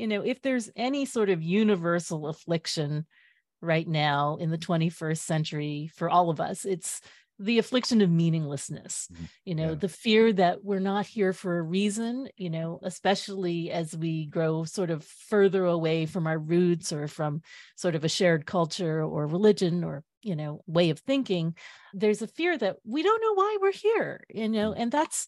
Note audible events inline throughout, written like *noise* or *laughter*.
you know, if there's any sort of universal affliction right now in the 21st century for all of us, it's the affliction of meaninglessness mm-hmm. you know yeah. the fear that we're not here for a reason you know especially as we grow sort of further away from our roots or from sort of a shared culture or religion or you know way of thinking there's a fear that we don't know why we're here you know mm-hmm. and that's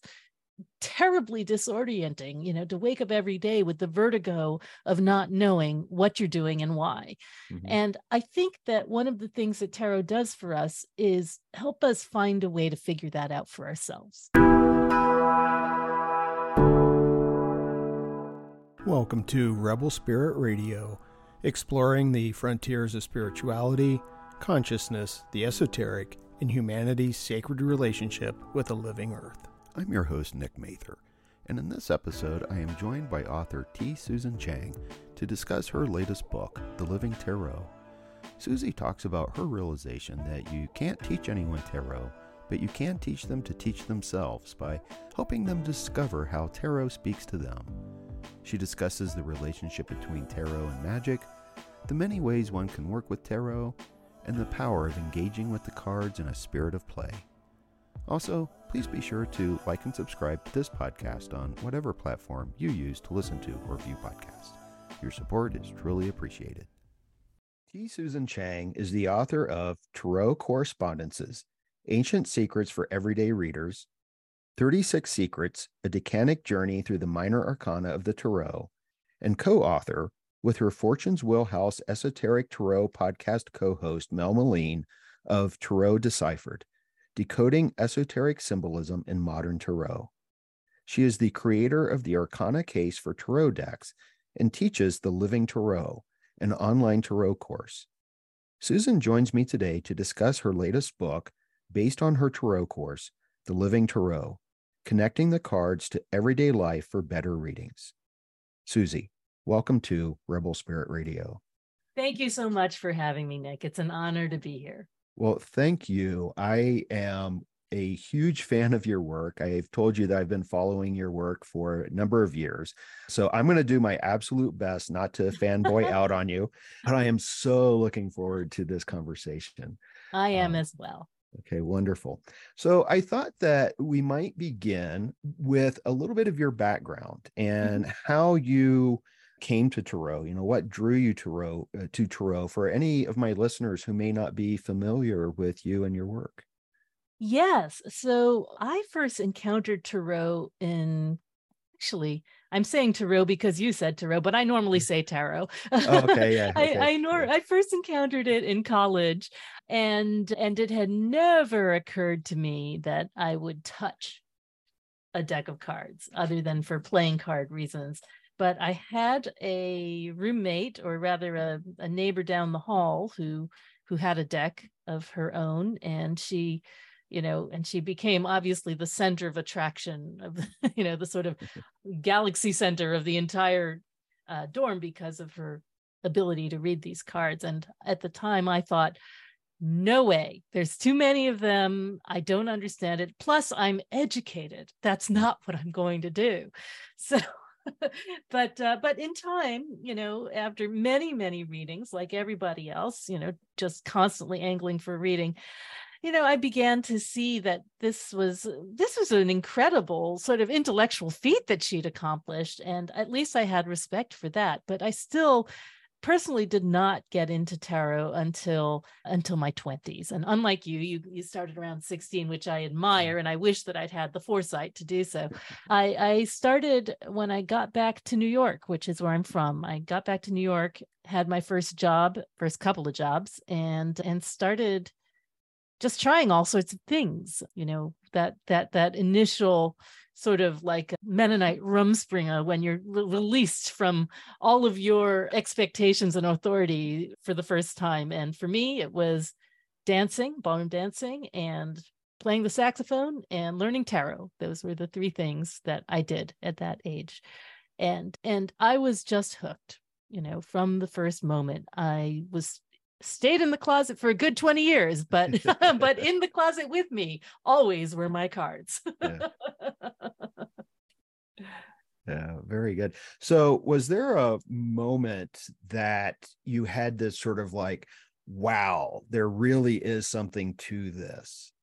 terribly disorienting, you know, to wake up every day with the vertigo of not knowing what you're doing and why. Mm-hmm. And I think that one of the things that tarot does for us is help us find a way to figure that out for ourselves. Welcome to Rebel Spirit Radio, exploring the frontiers of spirituality, consciousness, the esoteric, and humanity's sacred relationship with the living earth. I'm your host, Nick Mather, and in this episode, I am joined by author T. Susan Chang to discuss her latest book, The Living Tarot. Susie talks about her realization that you can't teach anyone tarot, but you can teach them to teach themselves by helping them discover how tarot speaks to them. She discusses the relationship between tarot and magic, the many ways one can work with tarot, and the power of engaging with the cards in a spirit of play. Also, please be sure to like and subscribe to this podcast on whatever platform you use to listen to or view podcasts. Your support is truly appreciated. T. Susan Chang is the author of Tarot Correspondences Ancient Secrets for Everyday Readers, 36 Secrets A Decanic Journey Through the Minor Arcana of the Tarot, and co author with her Fortune's Wheelhouse Esoteric Tarot podcast co host Mel Meleen of Tarot Deciphered Decoding Esoteric Symbolism in Modern Tarot. She is the creator of the Arcana Case for Tarot decks and teaches the Living Tarot, an online tarot course. Susan joins me today to discuss her latest book based on her tarot course, The Living Tarot Connecting the Cards to Everyday Life for Better Readings. Susie, welcome to Rebel Spirit Radio. Thank you so much for having me, Nick. It's an honor to be here. Well, thank you. I am a huge fan of your work. I've told you that I've been following your work for a number of years. So I'm going to do my absolute best not to fanboy *laughs* out on you, but I am so looking forward to this conversation. I am um, as well. Okay, wonderful. So I thought that we might begin with a little bit of your background and mm-hmm. how you came to Tarot? You know, what drew you to Tarot, uh, to Tarot for any of my listeners who may not be familiar with you and your work? Yes. So I first encountered Tarot in actually I'm saying tarot because you said tarot, but I normally mm. say tarot. Oh, okay, yeah. *laughs* Okay. I I, nor- I first encountered it in college, and and it had never occurred to me that I would touch a deck of cards other than for playing card reasons but I had a roommate, or rather a, a neighbor down the hall who who had a deck of her own, and she you know and she became obviously the center of attraction of *laughs* you know the sort of *laughs* galaxy center of the entire uh, dorm because of her ability to read these cards and at the time i thought no way there's too many of them i don't understand it plus i'm educated that's not what i'm going to do. *laughs* So *laughs* but uh, but in time you know after many many readings like everybody else you know just constantly angling for reading you know i began to see that this was this was an incredible sort of intellectual feat that she'd accomplished and at least i had respect for that but i still personally did not get into tarot until until my 20s and unlike you you you started around 16 which i admire and i wish that i'd had the foresight to do so. *laughs* I i started when i got back to new york which is where i'm from. I got back to new york had my first job first couple of jobs and and started just trying all sorts of things you know that that that initial sort of like Mennonite Rumspringa when you're re- released from all of your expectations and authority for the first time. And for me, it was dancing, ballroom dancing, and playing the saxophone and learning tarot. Those were the three things that I did at that age. And and I was just hooked, you know, from the first moment. I was stayed in the closet for a good 20 years but *laughs* *laughs* but in the closet with me always were my cards *laughs* Yeah, very good. So, was there a moment that you had this sort of like, wow, there really is something to this?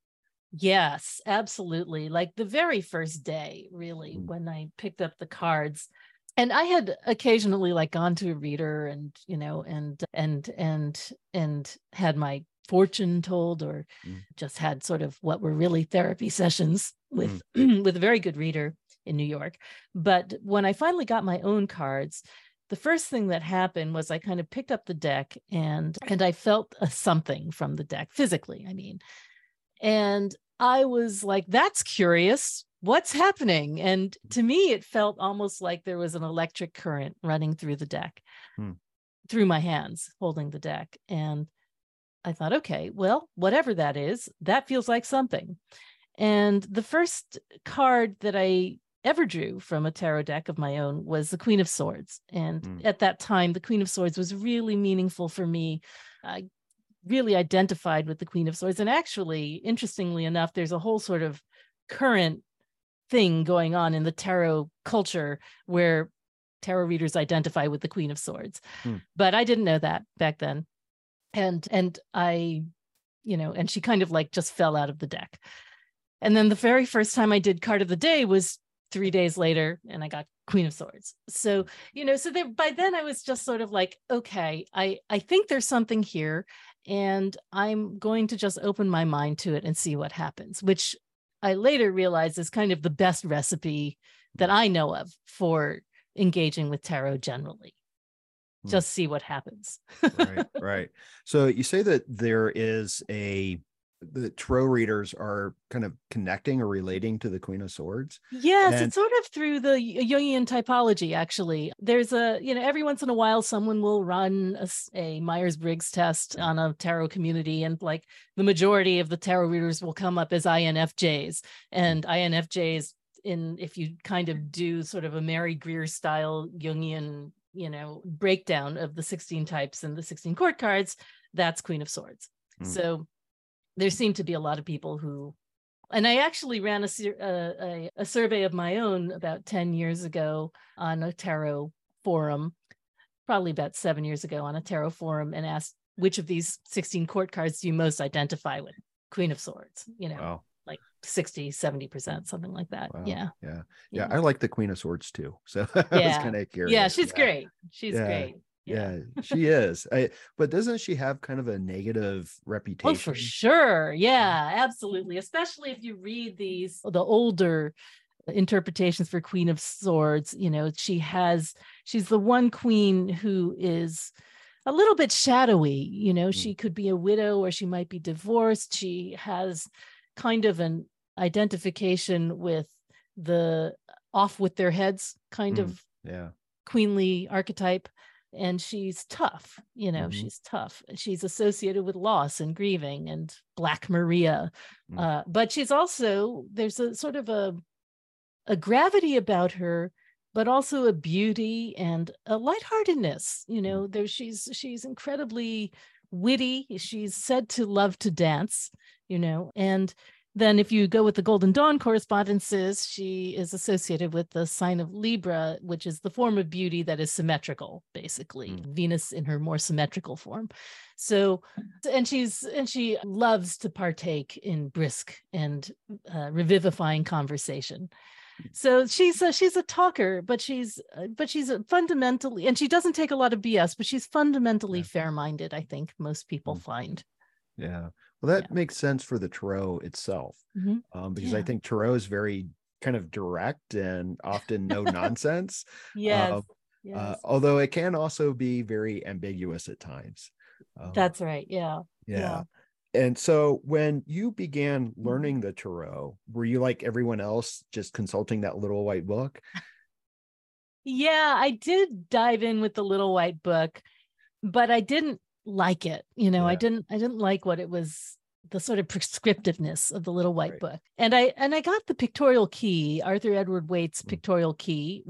Yes, absolutely. Like the very first day, really, Mm. when I picked up the cards. And I had occasionally like gone to a reader and, you know, and and and and had my fortune told or Mm. just had sort of what were really therapy sessions with *clears throat* with a very good reader in New York. But when I finally got my own cards, the first thing that happened was I kind of picked up the deck and and I felt a something from the deck physically, I mean. And I was like, that's curious. What's happening? And to me, it felt almost like there was an electric current running through the deck, Hmm. through my hands holding the deck. And I thought, okay, well, whatever that is, that feels like something. And the first card that I ever drew from a tarot deck of my own was the Queen of Swords. And Mm. at that time, the Queen of Swords was really meaningful for me. I really identified with the Queen of Swords. And actually, interestingly enough, there's a whole sort of current thing going on in the tarot culture where tarot readers identify with the Queen of Swords. Hmm. But I didn't know that back then. And and I, you know, and she kind of like just fell out of the deck. And then the very first time I did card of the day was three days later, and I got Queen of Swords. So, you know, so there by then I was just sort of like, okay, I I think there's something here and I'm going to just open my mind to it and see what happens, which I later realized is kind of the best recipe that I know of for engaging with tarot generally. Hmm. Just see what happens. *laughs* right, right. So you say that there is a the tarot readers are kind of connecting or relating to the Queen of Swords. Yes, And- it's sort of through the Jungian typology, actually. There's a, you know, every once in a while, someone will run a Myers Briggs test on a tarot community, and like the majority of the tarot readers will come up as INFJs. And INFJs, in if you kind of do sort of a Mary Greer style Jungian, you know, breakdown of the 16 types and the 16 court cards, that's Queen of Swords. Hmm. So there seem to be a lot of people who and I actually ran a, uh, a a survey of my own about 10 years ago on a tarot forum, probably about seven years ago on a tarot forum, and asked which of these 16 court cards do you most identify with? Queen of Swords, you know, Wow. like 60, 70%, something like that. wow. Yeah. Yeah. Yeah. I like the Queen of Swords too. So *laughs* I was Yeah. kind of curious. Yeah. She's great. She's Yeah. great. Yeah, she is. I, but doesn't she have kind of a negative reputation? Oh, for sure. Yeah, absolutely. Especially if you read these, the older interpretations for Queen of Swords, you know, she has, she's the one queen who is a little bit shadowy. You know, she could be a widow or she might be divorced. She has kind of an identification with the off with their heads kind Mm. of Yeah. queenly archetype and she's tough you know Mhm. she's tough she's associated with loss and grieving and black maria Mm. uh, but she's also there's a sort of a a gravity about her but also a beauty and a lightheartedness you know there she's she's incredibly witty she's said to love to dance you know and then if you go with the golden dawn correspondences she is associated with the sign of libra which is the form of beauty that is symmetrical basically Mm. venus in her more symmetrical form so and she's and she loves to partake in brisk and uh, revivifying conversation so she's a, she's a talker but she's but she's a fundamentally and she doesn't take a lot of bs but she's fundamentally Yeah. fair-minded i think most people Mm. find Yeah. Well, that makes sense for the tarot itself, Mhm. um, because I think tarot is very kind of direct and often no nonsense. *laughs* yes, Uh, yes. uh, although it can also be very ambiguous at times. Um, that's right yeah yeah. yeah. And so when you began Mm-hmm. learning the tarot, were you like everyone else just consulting that little white book? Yeah, I did dive in with the little white book, but I didn't like it. You know, I didn't I didn't like what it was the sort of prescriptiveness of the little white Right. book. And I and I got the pictorial key, Arthur Edward Waite's Mm. pictorial key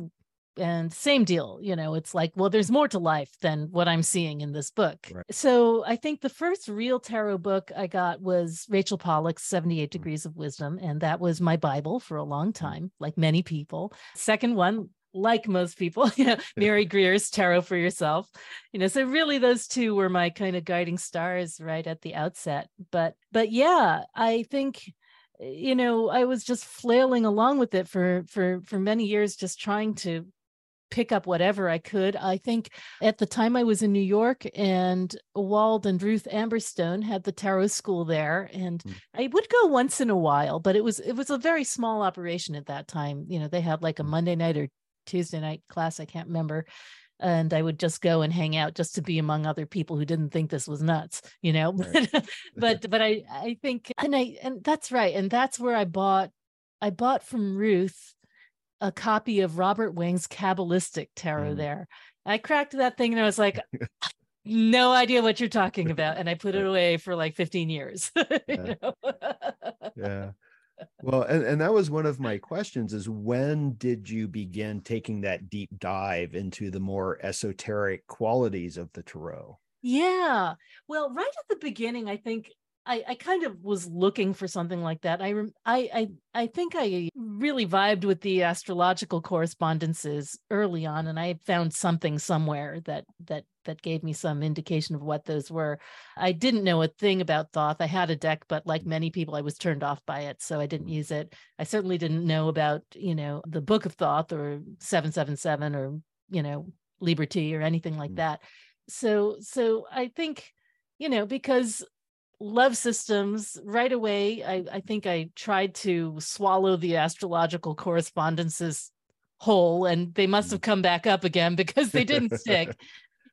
and same deal, you know, it's like, well, there's more to life than what I'm seeing in this book. Right. So I think the first real tarot book I got was Rachel Pollack's 78 Mm. Degrees of Wisdom. And that was my Bible for a long time, like many people. Second one like most people, *laughs* you know, Mary Greer's Tarot for Yourself. You know, so really those two were my kind of guiding stars right at the outset. But but yeah, I think you know, I was just flailing along with it for for for many years just trying to pick up whatever I could. I think at the time I was in New York and Wald and Ruth Amberstone had the tarot school there and mm. I would go once in a while, but it was it was a very small operation at that time. You know, they had like a hmm. Monday night or Tuesday night class, I can't remember. And I would just go and hang out just to be among other people who didn't think this was nuts, you know. Right. *laughs* *laughs* but but I I think and I and that's right. And that's where I bought I bought from Ruth a copy of Robert Wang's Kabbalistic Tarot mm. there. I cracked that thing and I was like, *laughs* no idea what you're talking about. And I put it away for like 15 years. yeah. yeah. Well, and, and that was one of my questions is when did you begin taking that deep dive into the more esoteric qualities of the tarot? Yeah. Well, right at the beginning, I think I, I kind of was looking for something like that. I, I, I, I think I really vibed with the astrological correspondences early on, and I found something somewhere that that that gave me some indication of what those were. I didn't know a thing about Thoth. I had a deck, but like many people, I was turned off by it, so I didn't use it. I certainly didn't know about you know the Book of Thoth or seven seven seven or you know Liberty or anything like mm. that. So so I think you know because love systems right away I, I think i tried to swallow the astrological correspondences whole and they must have mm. come back up again *laughs* because they didn't stick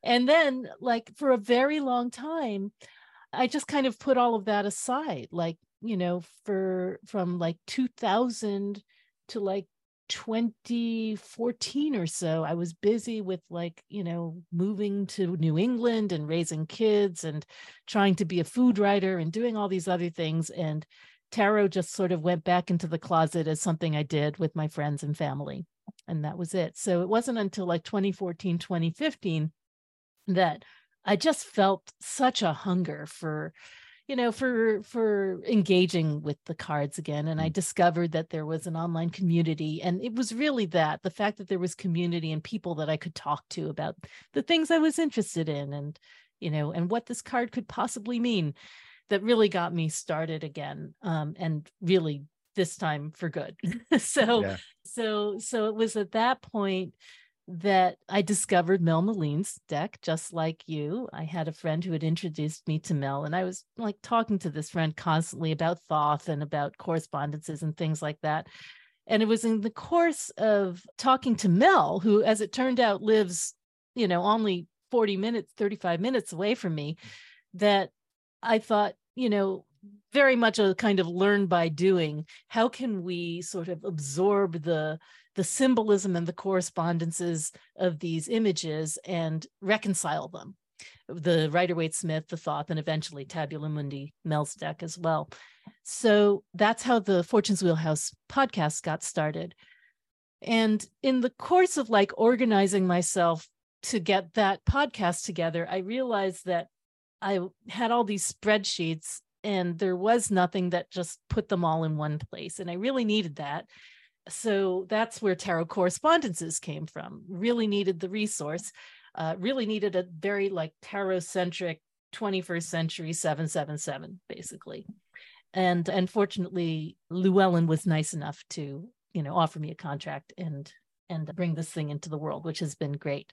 and then like for a very long time i just kind of put all of that aside like you know for from like 2000 to like 2014 or so i was busy with like you know moving to new england and raising kids and trying to be a food writer and doing all these other things. And tarot just sort of went back into the closet as something i did with my friends and family. And that was it. So it wasn't until like 2014 2015 that i just felt such a hunger for you know for for engaging with the cards again and i mm. discovered that there was an online community and it was really that the fact that there was community and people that i could talk to about the things i was interested in and you know and what this card could possibly mean that really got me started again um, and really this time for good *laughs* so yeah. so so it was at that point that I discovered Mel Meleen's deck, just like you. I had a friend who had introduced me to Mel, and I was like talking to this friend constantly about Thoth and about correspondences and things like that. And it was in the course of talking to Mel, who, as it turned out, lives, you know, only 40 minutes, 35 minutes away from me, that I thought, you know, very much a kind of learn by doing. How can we sort of absorb the the symbolism and the correspondences of these images and reconcile them. The Rider Waite Smith, the Thoth, and eventually Tabula Mundi Mel's deck as well. So that's how the Fortune's Wheelhouse podcast got started. And in the course of like organizing myself to get that podcast together, I realized that I had all these spreadsheets and there was nothing that just put them all in one place. And I really needed that. So that's where tarot correspondences came from. Really needed the resource uh, really needed a very like tarot centric 21st century 777 basically. And unfortunately llewellyn was nice enough to you know offer me a contract and and bring this thing into the world which has been great.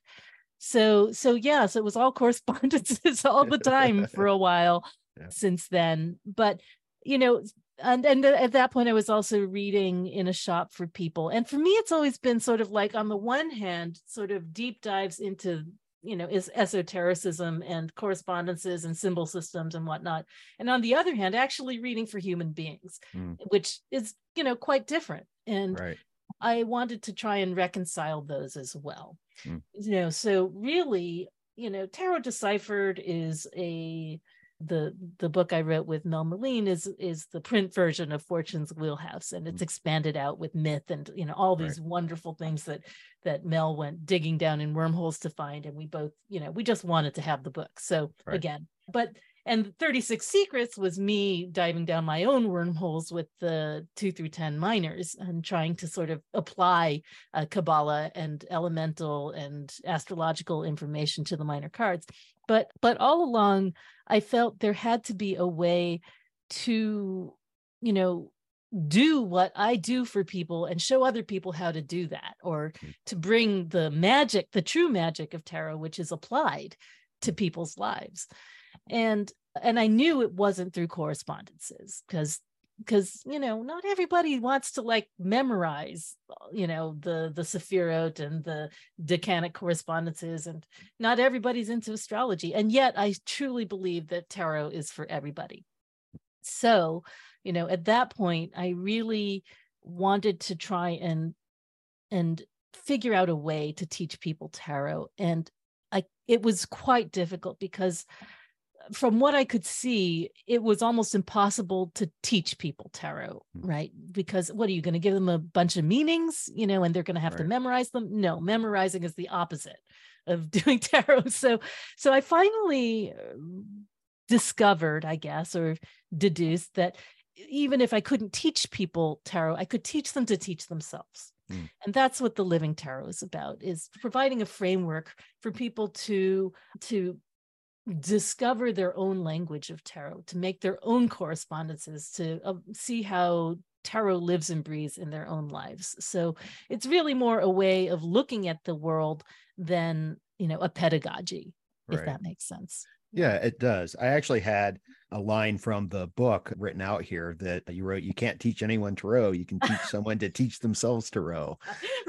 So so yeah so it was all *laughs* correspondences all the time for a while yeah. since then but you know and and at that point i was also reading in a shop for people and for me it's always been sort of like on the one hand sort of deep dives into you know is esotericism and correspondences and symbol systems and whatnot and on the other hand actually reading for human beings mm. which is you know quite different and right. i wanted to try and reconcile those as well mm. you know so really you know tarot deciphered is a the the book I wrote with Mel Meleen is is the print version of Fortune's Wheelhouse, and it's mm. expanded out with myth and you know all these right. wonderful things that that Mel went digging down in wormholes to find, and we both you know we just wanted to have the book. So right. again, but and 36 secrets was me diving down my own wormholes with the 2 through 10 minors and trying to sort of apply uh, kabbalah and elemental and astrological information to the minor cards but but all along i felt there had to be a way to you know do what I do for people and show other people how to do that, or mm. to bring the magic, the true magic of tarot, which is applied to people's lives and and i knew it wasn't through correspondences because because you know not everybody wants to like memorize uh, you know the the Sephirot and the decanic correspondences and not everybody's into astrology and yet i truly believe that tarot is for everybody. So you know at that point i really wanted to try and and figure out a way to teach people tarot and I it was quite difficult because from what I could see, it was almost impossible to teach people tarot, hmm. right? Because what are you going to give them a bunch of meanings, you know, and they're going to have right. to memorize them? No, memorizing is the opposite of *laughs* doing tarot. So, so I finally uh, discovered, I guess, or deduced that even if I couldn't teach people tarot, I could teach them to teach themselves. Mm. And that's what the living tarot is about is providing a framework for people to to discover their own language of tarot, to make their own correspondences, to uh, see how tarot lives and breathes in their own lives. So it's really more a way of looking at the world than, you know, a pedagogy, right. if that makes sense. Yeah, it does. I actually had a line from the book written out here that you wrote, you can't teach anyone to row. You can teach *laughs* someone to teach themselves to *laughs* row.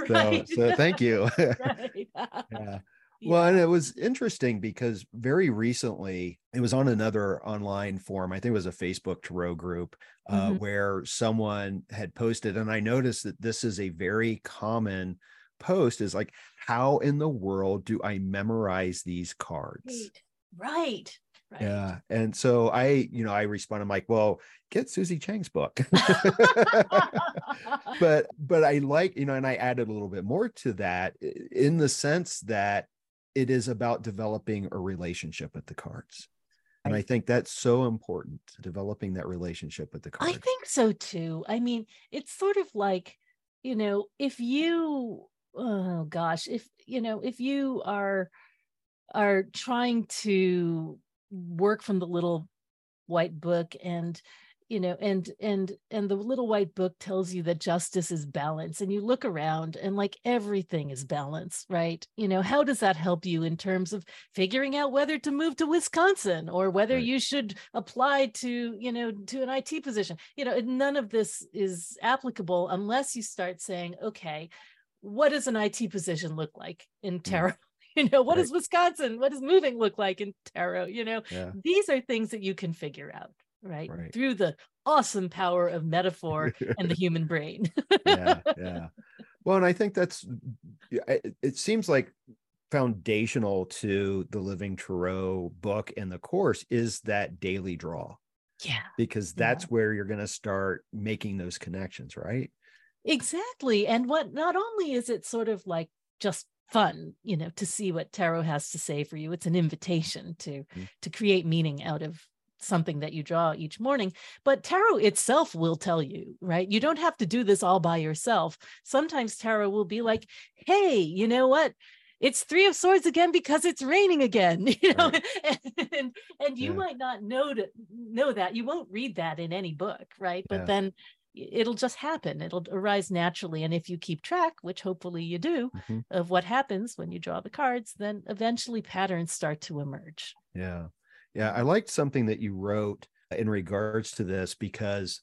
right. So, so thank you. *laughs* right. yeah. Yeah. Well, and it was interesting because very recently it was on another online forum. I think it was a Facebook Tarot group uh, mm-hmm. where someone had posted, and I noticed that this is a very common post is like, how in the world do I memorize these cards? Right. right. Right. Yeah. And so I, you know, I respond, I'm like, well, get Susie Chang's book. *laughs* *laughs* but but I like, you know, and I added a little bit more to that in the sense that it is about developing a relationship with the cards. And I think that's so important, developing that relationship with the cards. I think so too. I mean, it's sort of like, you know, if you oh gosh, if you know, if you are are trying to work from the little white book and you know and and and the little white book tells you that justice is balance and you look around and like everything is balance right you know how does that help you in terms of figuring out whether to move to wisconsin or whether right. you should apply to you know to an it position you know none of this is applicable unless you start saying okay what does an it position look like in mm. tarot *laughs* you know what right. does wisconsin what does moving look like in tarot you know yeah. these are things that you can figure out right? right? Through the awesome power of metaphor and the *laughs* human brain. *laughs* yeah, yeah. Well, and I think that's it, it seems like foundational to the Living Tarot book and the course is that daily draw. Yeah. Because that's yeah. where you're going to start making those connections, right? Exactly. And what not only is it sort of like just fun you know to see what tarot has to say for you it's an invitation to mm-hmm. to create meaning out of something that you draw each morning but tarot itself will tell you right? You don't have to do this all by yourself. Sometimes tarot will be like hey you know what? It's three of swords again because it's raining again *laughs* you know? Right. *laughs* and and you yeah. might not know to know that. You won't read that in any book right? But yeah. then it'll just happen. It'll arise naturally. And if you keep track which hopefully you do mm-hmm. of what happens when you draw the cards then eventually patterns start to emerge. Yeah yeah, I liked something that you wrote in regards to this because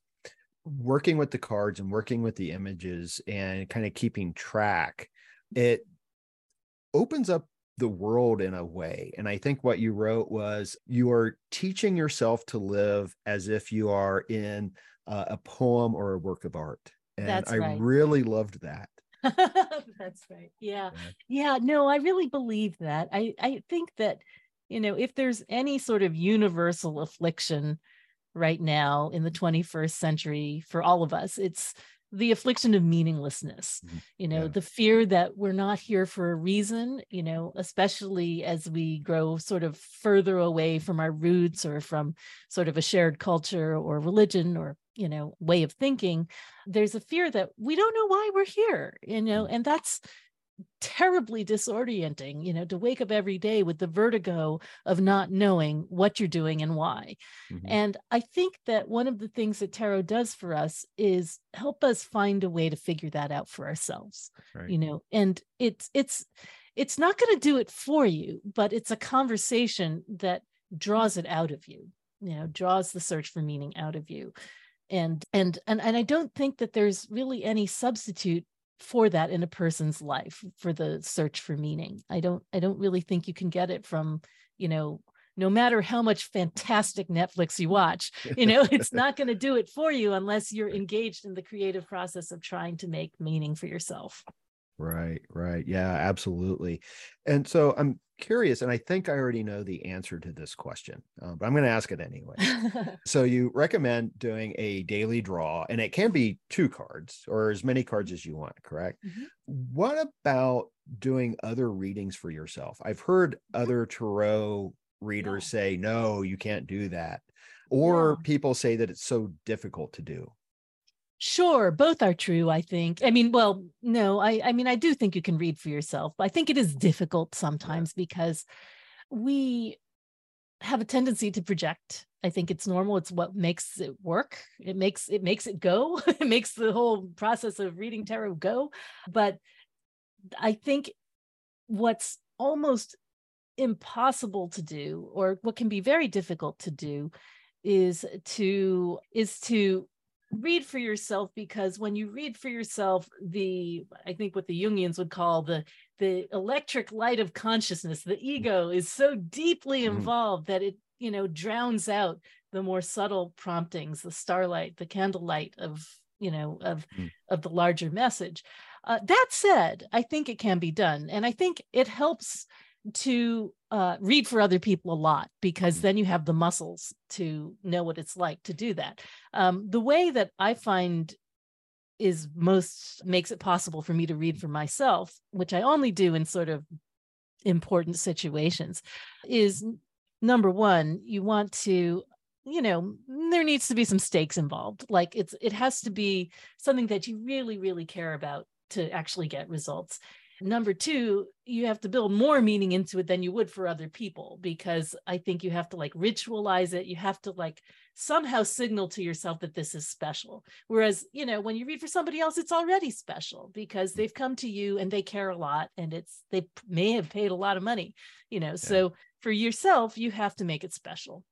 working with the cards and working with the images and kind of keeping track, it opens up the world in a way. And I think what you wrote was you are teaching yourself to live as if you are in uh, a poem or a work of art. And That's I right. really loved that. *laughs* That's right. Yeah. yeah. Yeah. No, I really believe that. I, I think that you know, if there's any sort of universal affliction right now in the 21st century for all of us, it's the affliction of meaninglessness Mhm. you know Yeah. the fear that we're not here for a reason you know especially as we grow sort of further away from our roots or from sort of a shared culture or religion or you know way of thinking there's a fear that we don't know why we're here you know and that's terribly disorienting you know to wake up every day with the vertigo of not knowing what you're doing and why Mhm. and I think that one of the things that tarot does for us is help us find a way to figure that out for ourselves. Right. You know, and it's it's it's not going to do it for you, but it's a conversation that draws it out of you. You know, draws the search for meaning out of you. And and and and I don't think that there's really any substitute for that in a person's life for the search for meaning. I don't I don't really think you can get it from, you know, no matter how much fantastic Netflix you watch, *laughs* you know, it's not going to do it for you unless you're engaged in the creative process of trying to make meaning for yourself. Right, right. Yeah, absolutely. And so I'm curious, and I think I already know the answer to this question, uh, but I'm going to ask it anyway. *laughs* So you recommend doing a daily draw, and it can be two cards or as many cards as you want, correct? Mhm. What about doing other readings for yourself? I've heard other tarot readers say, no, you can't do that. Or Yeah. people say that it's so difficult to do. Sure, both are true, I think. I mean, well, no, I I mean I do think you can read for yourself, but I think it is difficult sometimes because we have a tendency to project. I think it's normal. It's what makes it work. It makes it makes it go. *laughs* it makes the whole process of reading tarot go. But I think what's almost impossible to do or what can be very difficult to do is to is to read for yourself because when you read for yourself the i think what the jungians would call the the electric light of consciousness the ego is so deeply Mhm. involved that it you know drowns out the more subtle promptings the starlight the candlelight of you know of Mm. of the larger message uh, that said i think it can be done and i think it helps to uh, read for other people a lot because Mm. then you have the muscles to know what it's like to do that. Um, the way that I find is most makes it possible for me to read for myself, which I only do in sort of important situations, is number one, you want to you know there needs to be some stakes involved like it's it has to be something that you really really care about to actually get results Number two, you have to build more meaning into it than you would for other people because I think you have to like ritualize it. You have to like somehow signal to yourself that this is special. Whereas, you know, when you read for somebody else, it's already special because they've come to you and they care a lot and it's they may have paid a lot of money, you know. So for yourself, you have to make it special.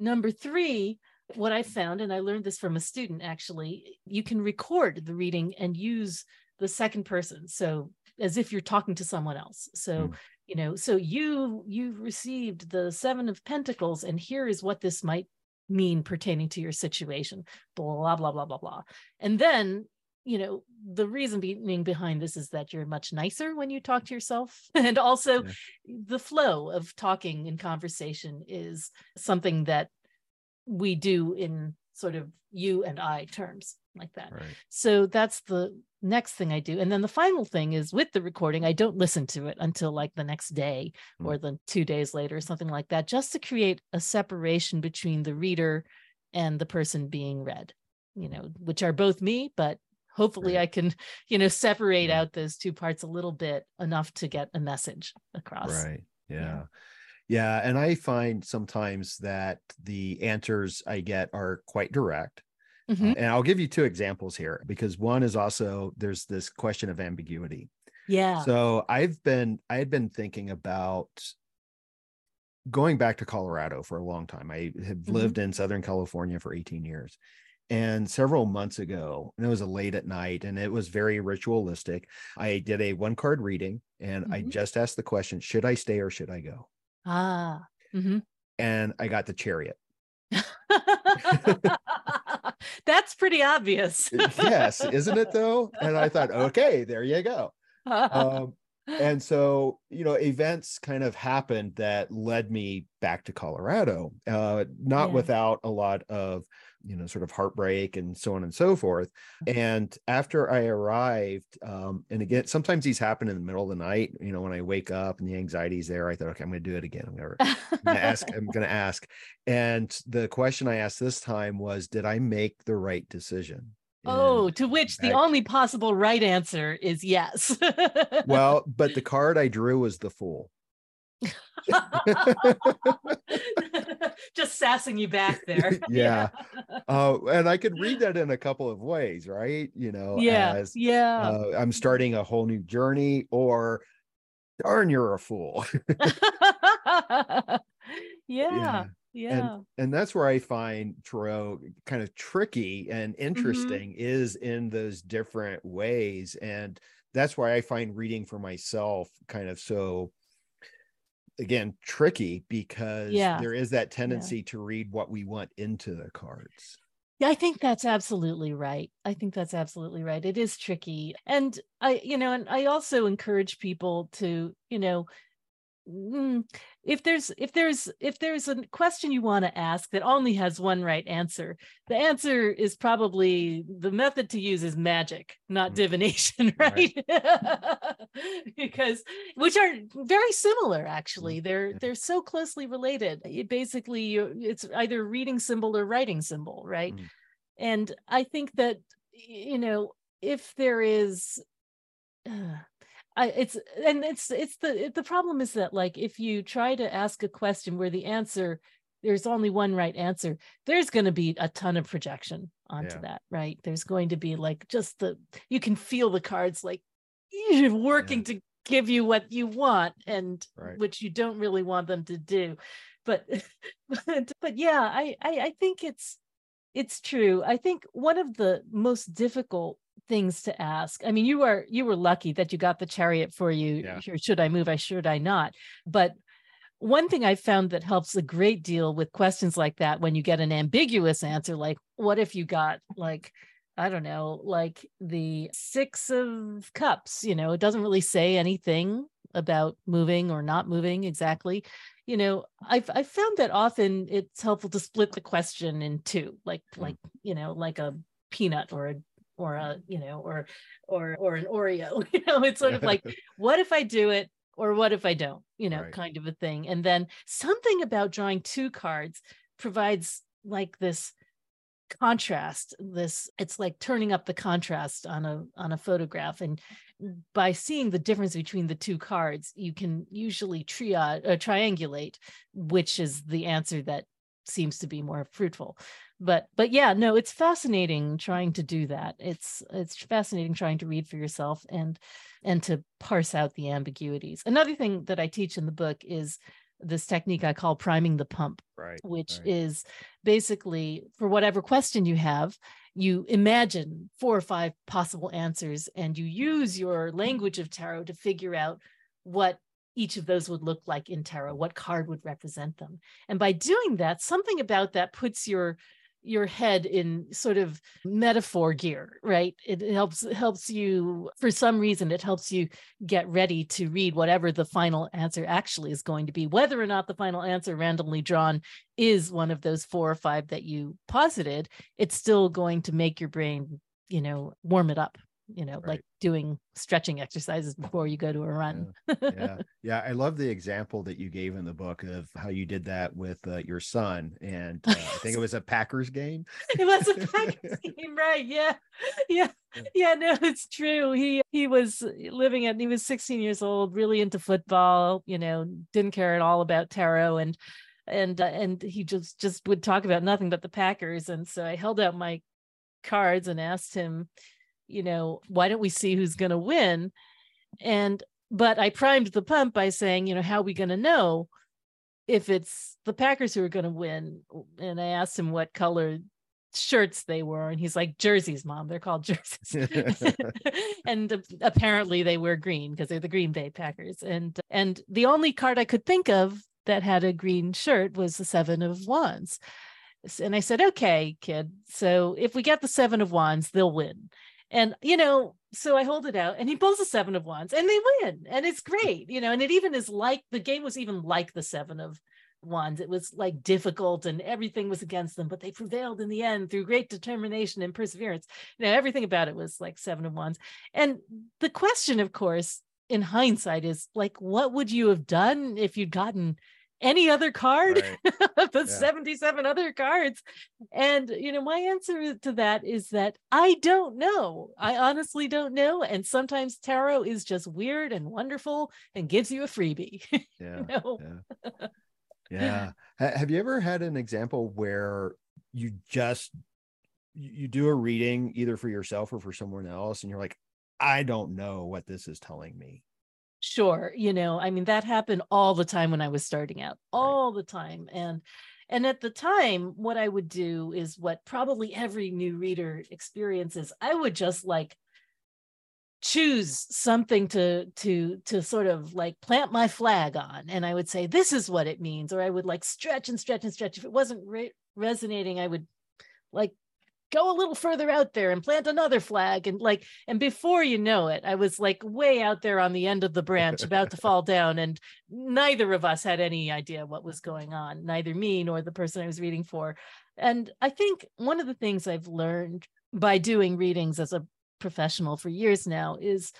Number three, what I found, and I learned this from a student actually, you can record the reading and use the second person. So as if you're talking to someone else. So, Mm. you know, so you you've received the seven of pentacles, and here is what this might mean pertaining to your situation. Blah blah blah blah blah. And then you know the reason being behind this is that you're much nicer when you talk to yourself *laughs* and also Yeah. the flow of talking and conversation is something that we do in sort of you and i terms like that Right. so that's the next thing I do. And then the final thing is with the recording, I don't listen to it until like the next day Mm. or the two days later, or something like that, just to create a separation between the reader and the person being read, you know, which are both me, but hopefully Right. I can, you know, separate Yeah. out those two parts a little bit enough to get a message across. Right. Yeah. Yeah. Yeah. And I find sometimes that the answers I get are quite direct. Uh, Mhm. and I'll give you two examples here because one is also there's this question of ambiguity. Yeah. So I've been I had been thinking about going back to Colorado for a long time. I have Mhm. lived in Southern California for 18 years. And several months ago, and it was a late at night and it was very ritualistic. I did a one card reading and I Mhm. just asked the question, should I stay or should I go? Ah. mhm. And I got the chariot. *laughs* That's pretty obvious. yes, isn't it though? And I thought, okay, there you go. *laughs* Um, and so you know events kind of happened that led me back to colorado uh not Yeah. without a lot of you know sort of heartbreak and so on and so forth. And after i arrived um and again sometimes these happen in the middle of the night you know when i wake up and the anxiety's there i thought okay i'm gonna do it again. I'm gonna ask i'm gonna ask. And the question i asked this time was did i make the right decision? Oh, And- to which the only possible right answer is yes. well but the *laughs* card i drew was the fool *laughs* *laughs* just sassing you back *laughs* there. *laughs* Yeah. uh, and i could read that in a couple of ways right you know Yeah. as Yeah. uh, i'm starting a whole new journey or darn you're a fool yeah. Yeah. and that's where i find tarot kind of tricky and Mm-hmm. interesting is in those different ways and that's why i find reading for myself kind of so again tricky because Yeah. there is that tendency to read what we want into the cards Yeah, I think that's absolutely right. I think that's absolutely right. It is tricky. And I, you know, and I also encourage people to, you know, if there's if there's if there's a question you want to ask that only has one right answer, the answer is probably the method to use is magic, not Mm. divination, *laughs* right? *laughs* because which are very similar actually. They're they're so closely related. It basically you it's either reading symbol or writing symbol, right? Mm. And I think that you know if there is *sighs* uh, I, it's and it's it's the the problem is that like if you try to ask a question where the answer there's only one right answer there's going to be a ton of projection onto Yeah. that right there's going to be like just the you can feel the cards like working to give you what you want and Right. which you don't really want them to do but *laughs* but, but yeah I, I i think it's it's true i think one of the most difficult things to ask i mean you are you were lucky that you got the chariot for you Yeah. Should i move i should i not but one thing i found that helps a great deal with questions like that when you get an ambiguous answer like what if you got like I don't know, like the six of cups, you know, it doesn't really say anything about moving or not moving exactly. You know, I've I've found that often it's helpful to split the question in two, like Mm. like, you know, like a peanut or a or a, you know, or or or an Oreo. *laughs* You know, it's sort of like, *laughs* what if I do it or what if I don't, you know, Right. kind of a thing. And then something about drawing two cards provides like this contrast this it's like turning up the contrast on a on a photograph and by seeing the difference between the two cards you can usually triage uh, triangulate which is the answer that seems to be more fruitful. But but yeah no it's fascinating trying to do that. It's it's fascinating trying to read for yourself and and to parse out the ambiguities. Another thing that i teach in the book is this technique i call priming the pump right which right. is basically for whatever question you have, you imagine four or five possible answers and you use your language of tarot to figure out what each of those would look like in tarot, what card would represent them. And by doing that, something about that puts your your head in sort of metaphor gear right? It helps helps you for some reason it helps you get ready to read whatever the final answer actually is going to be. Whether or not the final answer randomly drawn is one of those four or five that you posited it's still going to make your brain you know warm it up you know like doing stretching exercises before you go to a run yeah *laughs* yeah i love the example that you gave in the book of how you did that with uh, your son and uh, i think it was a packers game *laughs* it was a Packers *laughs* game, right? Yeah, yeah, Yeah. yeah. No, it's true. He he was living at. He was 16 years old, really into football. You know, didn't care at all about tarot, and and uh, and he just just would talk about nothing but the Packers. And so I held out my cards and asked him, you know, why don't we see who's going to win? And but I primed the pump by saying, you know, how are we going to know if it's the Packers who are going to win? And I asked him what color shirts they were and he's like jerseys mom they're called *laughs* jerseys *laughs* and apparently they were green because they're the green bay packers and and the only card i could think of that had a green shirt was the seven of wands and i said okay kid so if we get the seven of wands they'll win and you know so I hold it out and he pulls a seven of wands and they win. And it's great, you know, and it even is like the game was even like the seven of wands. It was like difficult and everything was against them, but they prevailed in the end through great determination and perseverance. You know, everything about it was like seven of wands. And the question, of course, in hindsight is like, what would you have done if you'd gotten any other card? Right. *laughs* the yeah. 77 other cards. And you know my answer to that is that i don't know. I honestly don't know. And sometimes tarot is just weird and wonderful and gives you a freebie *laughs* yeah yeah. *laughs* yeah. Have you ever had an example where you just you do a reading either for yourself or for someone else and you're like i don't know what this is telling me sure you know i mean that happened all the time when i was starting out all right. the time and and at the time what i would do is what probably every new reader experiences i would just like choose something to to to sort of like plant my flag on and i would say this is what it means or i would like stretch and stretch and stretch if it wasn't re- resonating i would like go a little further out there and plant another flag and like and before you know it i was like way out there on the end of the branch about to fall down and neither of us had any idea what was going on neither me nor the person i was reading for. And i think one of the things i've learned by doing readings as a professional for years now is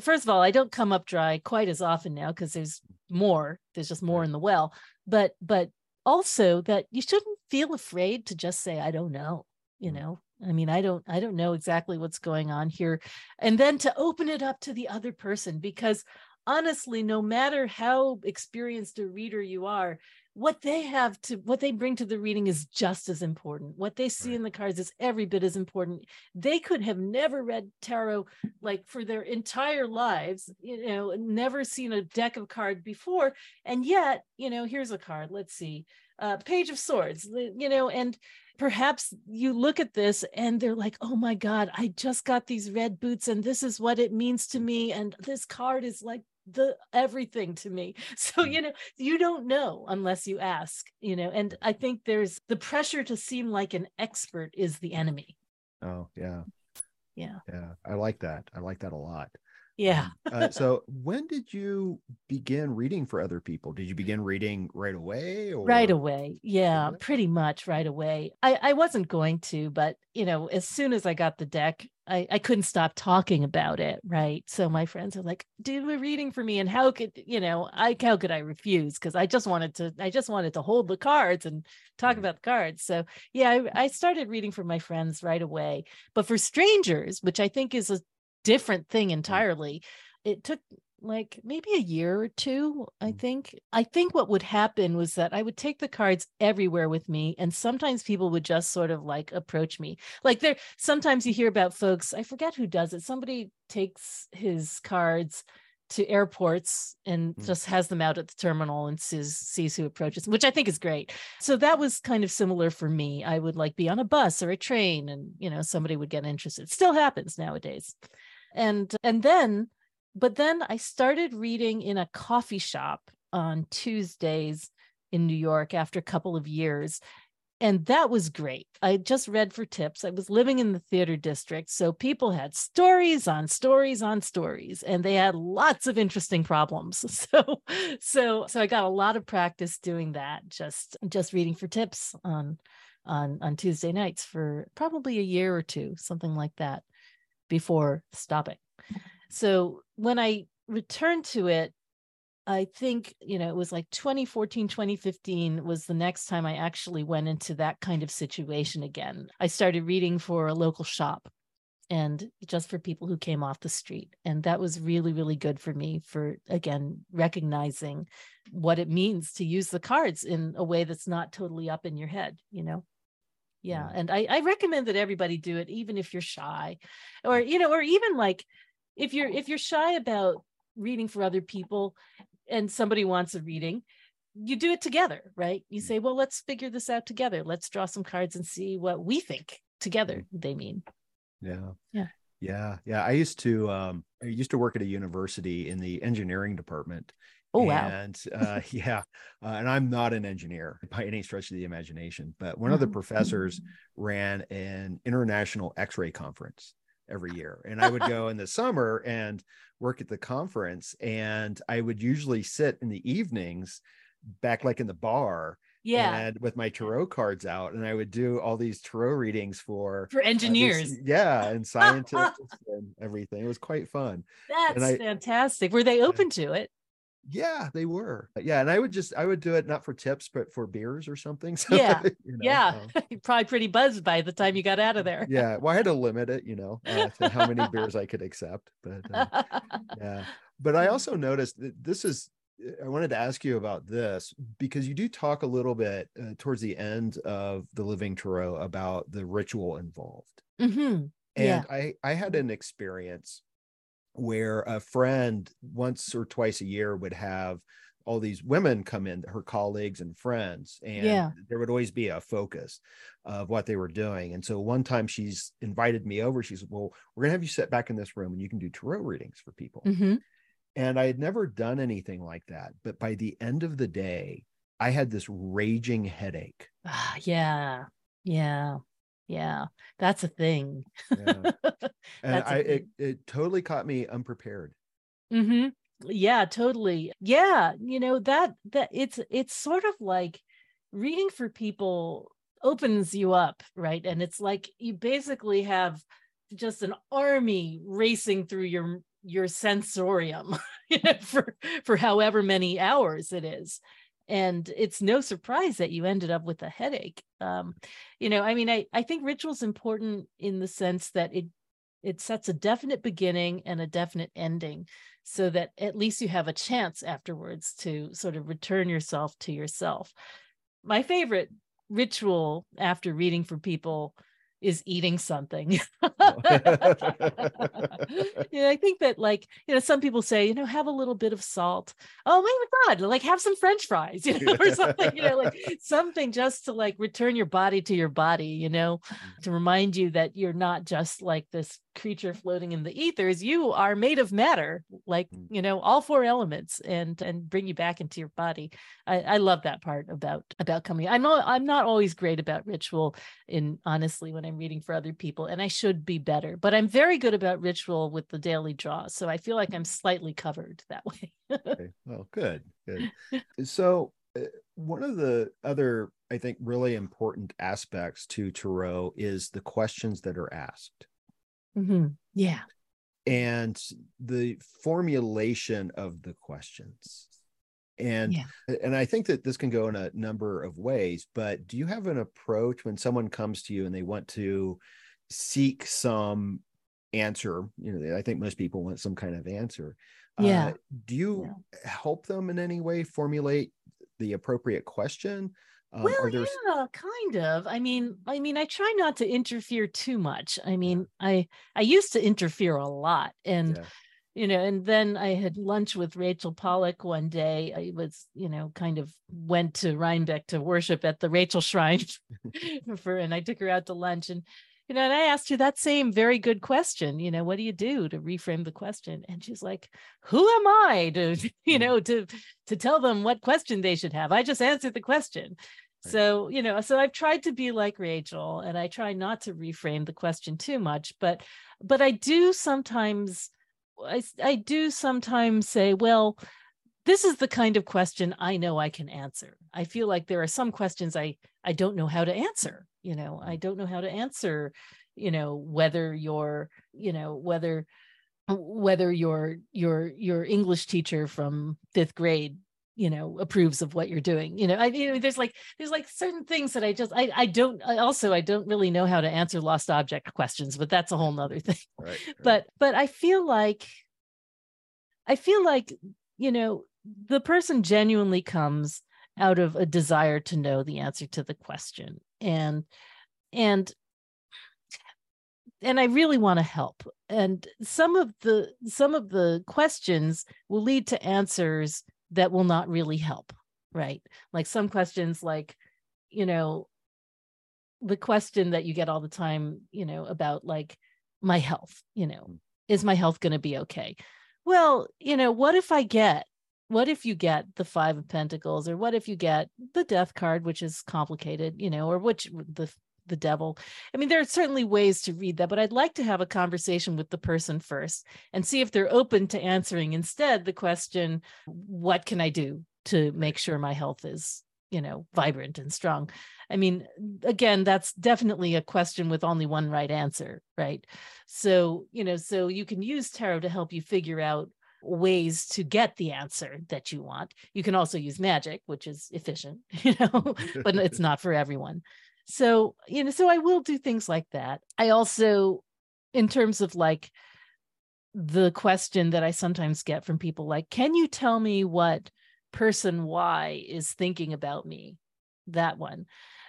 first of all i don't come up dry quite as often now because there's more there's just more in the well but but also that you shouldn't feel afraid to just say i don't know you know i mean i don't i don't know exactly what's going on here. And then to open it up to the other person because honestly no matter how experienced a reader you are what they have to what they bring to the reading is just as important. What they see in the cards is every bit as important. They could have never read tarot like for their entire lives you know never seen a deck of cards before. And yet you know here's a card let's see uh page of swords you know and perhaps you look at this and they're like, oh my God, I just got these red boots and this is what it means to me. And this card is like the everything to me. *laughs* So, mm. you know, you don't know unless you ask, you know, and I think there's the pressure to seem like an expert is the enemy. Oh, yeah. Yeah. Yeah. I like that. I like that a lot. Yeah. *laughs* uh, so when did you begin reading for other people? Did you begin reading right away? Or... Right away. Yeah, pretty much right away. I, I wasn't going to, but you know, as soon as I got the deck, I, I couldn't stop talking about it. Right. So my friends are like, do a reading for me. And how could, you know, I how could I refuse? Because I just wanted to, I just wanted to hold the cards and talk about the cards. So yeah, I, I started reading for my friends right away. But for strangers, which I think is a different thing mm. entirely. It took like maybe a year or two i mm. think i think what would happen was that i would take the cards everywhere with me and sometimes people would just sort of like approach me like there sometimes you hear about folks i forget who does it somebody takes his cards to airports and mm. just has them out at the terminal and sees sees who approaches which i think is great so that was kind of similar for me i would like be on a bus or a train and you know somebody would get interested it still happens nowadays and and then but then i started reading in a coffee shop on tuesdays in new york after a couple of years. And that was great. I just read for tips. I was living in the theater district so people had stories on stories on stories and they had lots of interesting problems. *laughs* So so so i got a lot of practice doing that just just reading for tips on on on tuesday nights for probably a year or two something like that before stopping. So when I returned to it, I think, you know, it was like 2014, 2015 was the next time I actually went into that kind of situation again. I started reading for a local shop and just for people who came off the street. And that was really, really good for me for, again, recognizing what it means to use the cards in a way that's not totally up in your head, you know? Yeah and I, I recommend that everybody do it even if you're shy or you know or even like if you're if you're shy about reading for other people and somebody wants a reading you do it together right? You mm. say well let's figure this out together. Let's draw some cards and see what we think together mm. they mean. Yeah. Yeah. Yeah yeah i used to um i used to work at a university in the engineering department Oh wow! And uh, *laughs* yeah, uh, and I'm not an engineer by any stretch of the imagination, but one of the mm-hmm. professors ran an international X-ray conference every year. And I would *laughs* go in the summer and work at the conference. And I would usually sit in the evenings back like in the bar yeah and with my tarot cards out and i would do all these tarot readings for for uh, these- engineers *laughs* yeah and scientists and everything it was quite fun that's I- fantastic were they open to it yeah they were yeah and i would just i would do it not for tips but for beers or something *laughs* so, Yeah, you know, yeah um, *laughs* You're probably pretty buzzed by the time you got out of there yeah well i had to limit it you know uh, to how many *laughs* beers i could accept but uh, yeah but i also noticed that this is i wanted to ask you about this because you do talk a little bit uh, towards the end of the living tarot about the ritual involved Mhm. and Yeah. i i had an experience where a friend once or twice a year would have all these women come in her colleagues and friends and Yeah. there would always be a focus of what they were doing and so one time she's invited me over she said well we're going to have you sit back in this room and you can do tarot readings for people Mhm. and I had never done anything like that. But by the end of the day, I had this raging headache. Ah, yeah yeah yeah that's a thing Yeah. *laughs* And i it, it totally caught me unprepared. mm-hmm Yeah, totally. Yeah, you know that that it's it's sort of like reading for people opens you up, right? And it's like you basically have just an army racing through your your sensorium *laughs* you know, for for however many hours it is. And it's no surprise that you ended up with a headache. Um, you know, I mean, I I think ritual's important in the sense that it it sets a definite beginning and a definite ending so that at least you have a chance afterwards to sort of return yourself to yourself. My favorite ritual after reading for people is eating something. *laughs* Oh. yeah, I think that like, you know, some people say, you know, have a little bit of salt. Oh my God, like have some French fries, *laughs* you know, or something, you know, like *laughs* something just to like return your body to your body, you know, mm. to remind you that you're not just like this creature floating in the ethers. You are made of matter, like, Mm. you know, all four elements and and bring you back into your body. I, I love that part about about coming. I'm not I'm not always great about ritual in honestly when I'm reading for other people, and I should be better, but I'm very good about ritual with the daily draw. So I feel like I'm slightly covered that *laughs* way. okay. Well, good, good. *laughs* So, uh, one of the other, I think, really important aspects to tarot is the questions that are asked Mhm. Yeah. and the formulation of the questions. And Yeah. and I think that this can go in a number of ways, but do you have an approach when someone comes to you and they want to seek some answer? You know, I think most people want some kind of answer. Yeah. Uh, do you help them in any way formulate the appropriate question? Um, well, there yeah, kind of. I mean, I mean, I try not to interfere too much. I mean, I I used to interfere a lot, and Yeah. you know, and then I had lunch with Rachel Pollack one day. I was, you know, kind of went to Rhinebeck to worship at the Rachel Shrine *laughs* for, and I took her out to lunch, and you know, and I asked her that same very good question. You know, what do you do to reframe the question? And she's like, "Who am I to, *laughs* you Mm. know, to to tell them what question they should have? I just answered the question." Right. So, you know, so I've tried to be like Rachel and I try not to reframe the question too much, but but I do sometimes I, I do sometimes say, well, this is the kind of question I know I can answer. I feel like there are some questions I I don't know how to answer. You know, I mm. don't know how to answer, you know, whether you're, you know, whether whether your your your English teacher from fifth grade you know approves of what you're doing you know i you know there's like there's like certain things that i just i i don't I also i don't really know how to answer lost object questions but that's a whole nother *laughs* thing right, right. but but i feel like i feel like you know the person genuinely comes out of a desire to know the answer to the question and and and i really want to help and some of the some of the questions will lead to answers that will not really help right like some questions like you know the question that you get all the time you know about like my health you know Mm. is my health going to be okay well you know what if i get what if you get the five of pentacles or what if you get the death card which is complicated you know or which the the devil. I mean, there are certainly ways to read that, but I'd like to have a conversation with the person first and see if they're open to answering instead the question, what can I do to make sure my health is, you know, vibrant and strong? I mean, again, that's definitely a question with only one right answer, right? So, you know, so you can use tarot to help you figure out ways to get the answer that you want. You can also use magic, which is efficient, *laughs* you know, but it's not for everyone. So, you know, so I will do things like that. I also, in terms of like the question that I sometimes get from people, like, can you tell me what person Y is thinking about me? That one.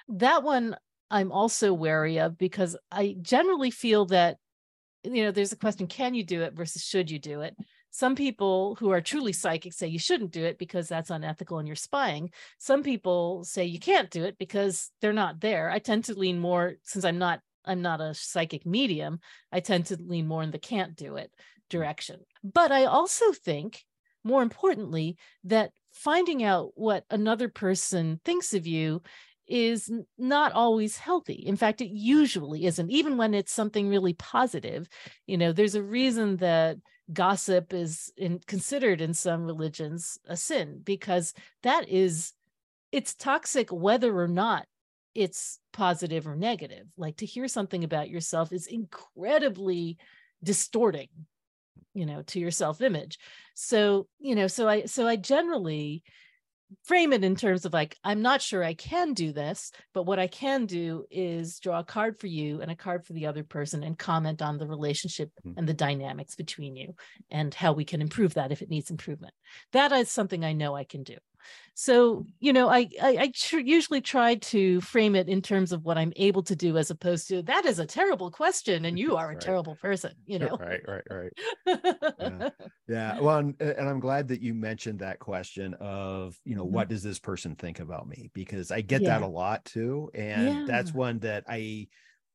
That one I'm also wary of because I generally feel that, you know, there's a question can you do it versus should you do it? Some people who are truly psychic say you shouldn't do it because that's unethical and you're spying. Some people say you can't do it because they're not there. I tend to lean more since I'm not I'm not a psychic medium, I tend to lean more in the can't do it mm. direction. But I also think more importantly that finding out what another person thinks of you is not always healthy. In fact, it usually isn't, even when it's something really positive. You know, there's a reason that gossip is in, considered in some religions a sin because that is it's toxic whether or not it's positive or negative. Like to hear something about yourself is incredibly distorting you know to your self image so you know so i so i generally frame it in terms of like i'm not sure i can do this but what i can do is draw a card for you and a card for the other person and comment on the relationship mm-hmm. and the dynamics between you and how we can improve that if it needs improvement that is something i know i can do so you know i i, I tr- usually try to frame it in terms of what i'm able to do as opposed to that is a terrible question and you are a right. terrible person you know right right right *laughs* yeah. yeah. well and, and, i'm glad that you mentioned that question of you know mm-hmm. what does this person think about me because i get yeah. that a lot too and yeah. that's one that i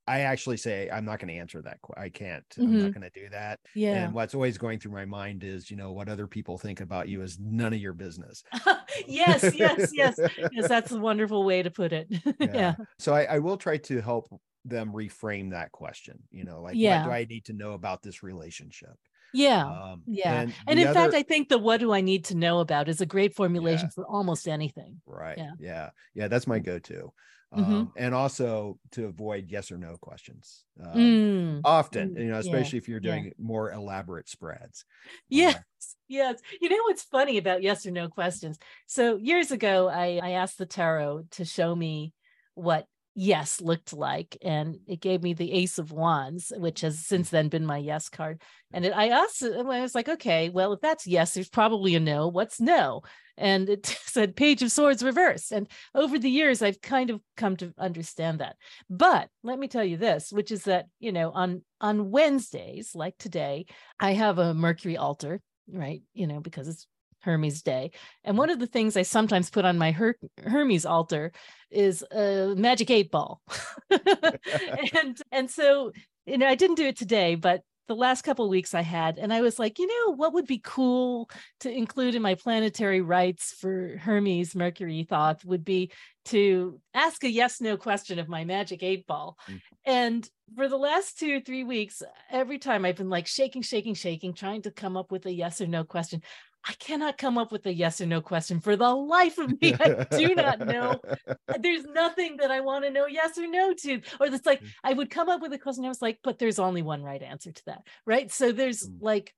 I actually say I'm not going to answer that. I can't. Mm-hmm. I'm not mm-hmm. going to do that. Yeah. And what's always going through my mind is, you know, what other people think about you is none of your business. *laughs* yes, yes, yes, *laughs* yes. That's a wonderful way to put it. *laughs* yeah. yeah. So I, I, will try to help them reframe that question. You know, like, yeah. what do I need to know about this relationship? Yeah. Um, yeah. And, and in other... fact, I think the what do I need to know about is a great formulation yeah. for almost anything. Right. Yeah. Yeah. Yeah. That's my go to mm-hmm. um, and also to avoid yes or no questions um, mm. often mm, you know especially yeah. if you're doing yeah. more elaborate spreads yes um, yes you know what's funny about yes or no questions so years ago i i asked the tarot to show me what yes looked like and it gave me the ace of wands which has mm. since then been my yes card mm. and it, i asked i was like okay well if that's yes there's probably a no what's no? And it *laughs* said page of swords reversed and over the years i've kind of come to understand that. But let me tell you this which is that you know on on wednesdays like today i have a mercury altar right you know because it's Hermes Day. And one of the things I sometimes put on my Her- Hermes altar is a magic eight ball. *laughs* and and so you know I didn't do it today, but the last couple weeks I had, and I was like, you know, what would be cool to include in my planetary rites for Hermes Mercury Thoth would be to ask a yes no question of my magic eight ball. Mm. And for the last two or three weeks, every time I've been like shaking, shaking, shaking, trying to come up with a yes or no question. I cannot come up with a yes or no question for the life of me. I do not know. *laughs* There's nothing that I want to know yes or no to. Or it's like mm. I would come up with a question. I was like, but there's only one right answer to that. Right. So there's mm. like,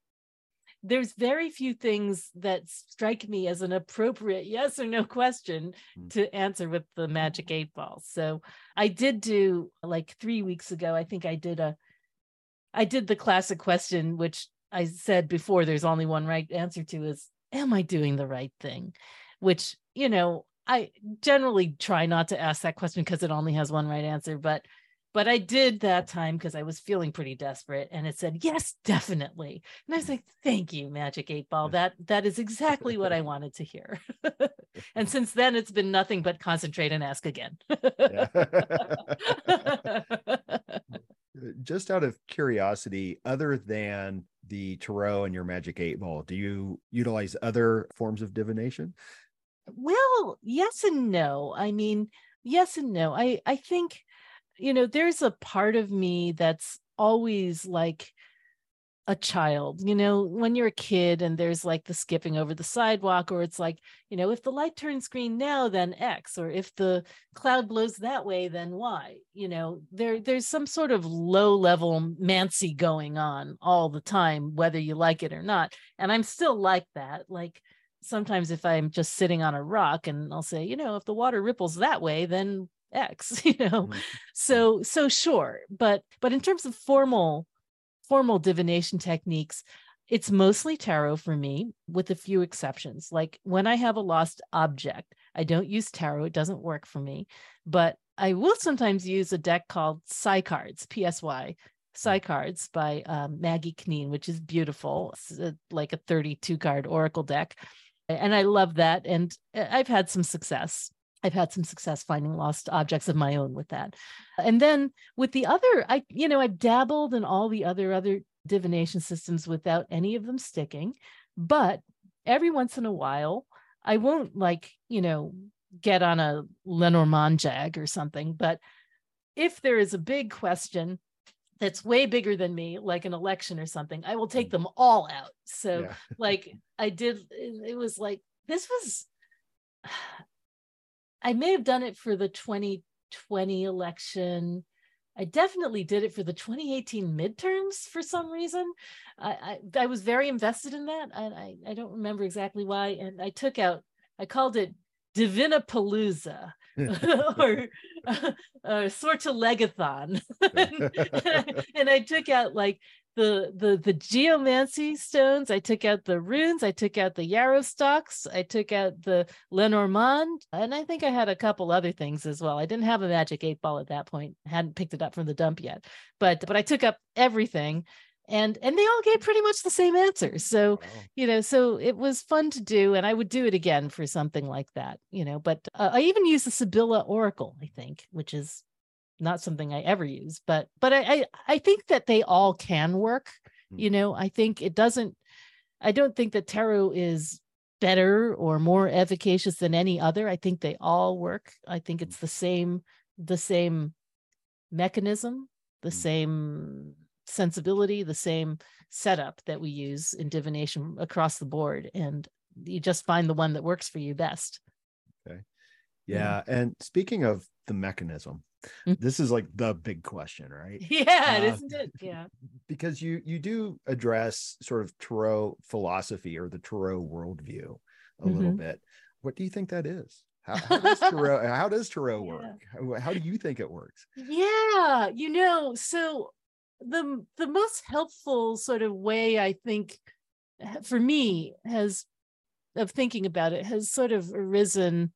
there's very few things that strike me as an appropriate yes or no question mm. to answer with the magic eight ball. So I did do like three weeks ago, I think I did a I did the classic question, which I said before, there's only one right answer to is, am I doing the right thing? Which, you know, I generally try not to ask that question because it only has one right answer, but but I did that time because I was feeling pretty desperate and it said, yes, definitely. And I was like, thank you, Magic Eight Ball. That that is exactly what I *laughs* wanted to hear. *laughs* and since then it's been nothing but concentrate and ask again. *laughs* Just out of curiosity, other than the tarot and your magic eight ball do you utilize other forms of divination? Well yes and no. I mean yes and no. I i think you know, there's a part of me that's always like a child, you know, when you're a kid and there's like the skipping over the sidewalk, or it's like, you know, if the light turns green now, then X, or if the cloud blows that way, then Y. You know, there there's some sort of low level mancy going on all the time, whether you like it or not. And I'm still like that. Like sometimes if I'm just sitting on a rock and I'll say, you know, if the water ripples that way, then X, *laughs* you know. Mm-hmm. So so sure. But but in terms of formal formal divination techniques, it's mostly tarot for me, with a few exceptions. Like when I have a lost object, I don't use tarot, it doesn't work for me. But I will sometimes use a deck called Psy Cards, PSY, Psy Cards by um, Maggie Kneen, which is beautiful. It's a, like a 32 card oracle deck. And I love that. And uh, I've had some success. I've had some success finding lost objects of my own with that. And then with the other, I, you know, I've dabbled in all the other other divination systems without any of them sticking. But every once in a while, I won't like, you know, get on a Lenormand jag or something. But if there is a big question that's way bigger than me, like an election or something, I will take them all out. So, yeah. *laughs* like, I did, it was like, this was I may have done it for the 2020 election. I definitely did it for the 2018 midterms for some reason. I, I, I was very invested in that. I, I, I don't remember exactly why. And I took out, I called it Divina Palooza *laughs* or uh, uh, Sortilegathon. *laughs* and, *laughs* and I took out like the the the geomancy stones i took out the runes i took out the yarrow stalks i took out the lenormand and i think i had a couple other things as well. I didn't have a magic eight ball at that point I hadn't picked it up from the dump yet. But but i took up everything and and they all gave pretty much the same answers so wow. you know so it was fun to do and i would do it again for something like that you know but uh, i even used the sibylla oracle i think which is not something I ever use, but but I I, I think that they all can work. Mm. You know, I think it doesn't. I don't think that tarot is better or more efficacious than any other. I think they all work. I think mm. it's the same the same mechanism, the mm. same sensibility, the same setup that we use in divination across the board, and you just find the one that works for you best. Okay. Yeah, yeah. and speaking of the mechanism, Mm-hmm. this is like the big question right *laughs* yeah uh, isn't it yeah because you you do address sort of tarot philosophy or the tarot worldview a mm-hmm. little bit what do you think that is how, how does tarot *laughs* how does tarot work yeah. how, how do you think it works yeah you know so the the most helpful sort of way i think for me has of thinking about it has sort of arisen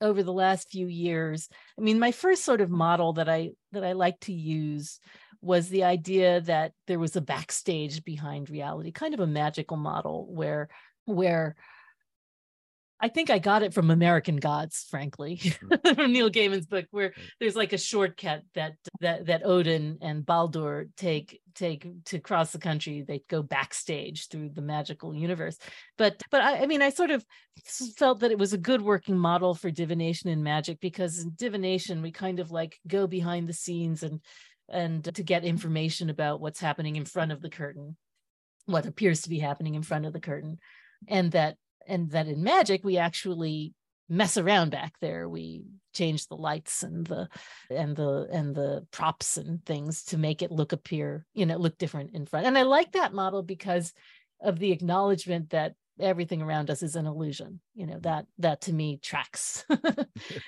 over the last few years i mean my first sort of model that i that i like to use was the idea that there was a backstage behind reality kind of a magical model where where I think I got it from American Gods, frankly, mm. *laughs* from Neil Gaiman's book, where there's like a shortcut that that that Odin and Baldur take take to cross the country. They go backstage through the magical universe. But but I, I mean, I sort of felt that it was a good working model for divination and magic because in divination we kind of like go behind the scenes and and to get information about what's happening in front of the curtain, what appears to be happening in front of the curtain and that and that in magic we actually mess around back there. We change the lights and the and the and the props and things to make it look appear you know look different in front. And i like that model because of the acknowledgement that everything around us is an illusion. You know that that to me tracks. *laughs*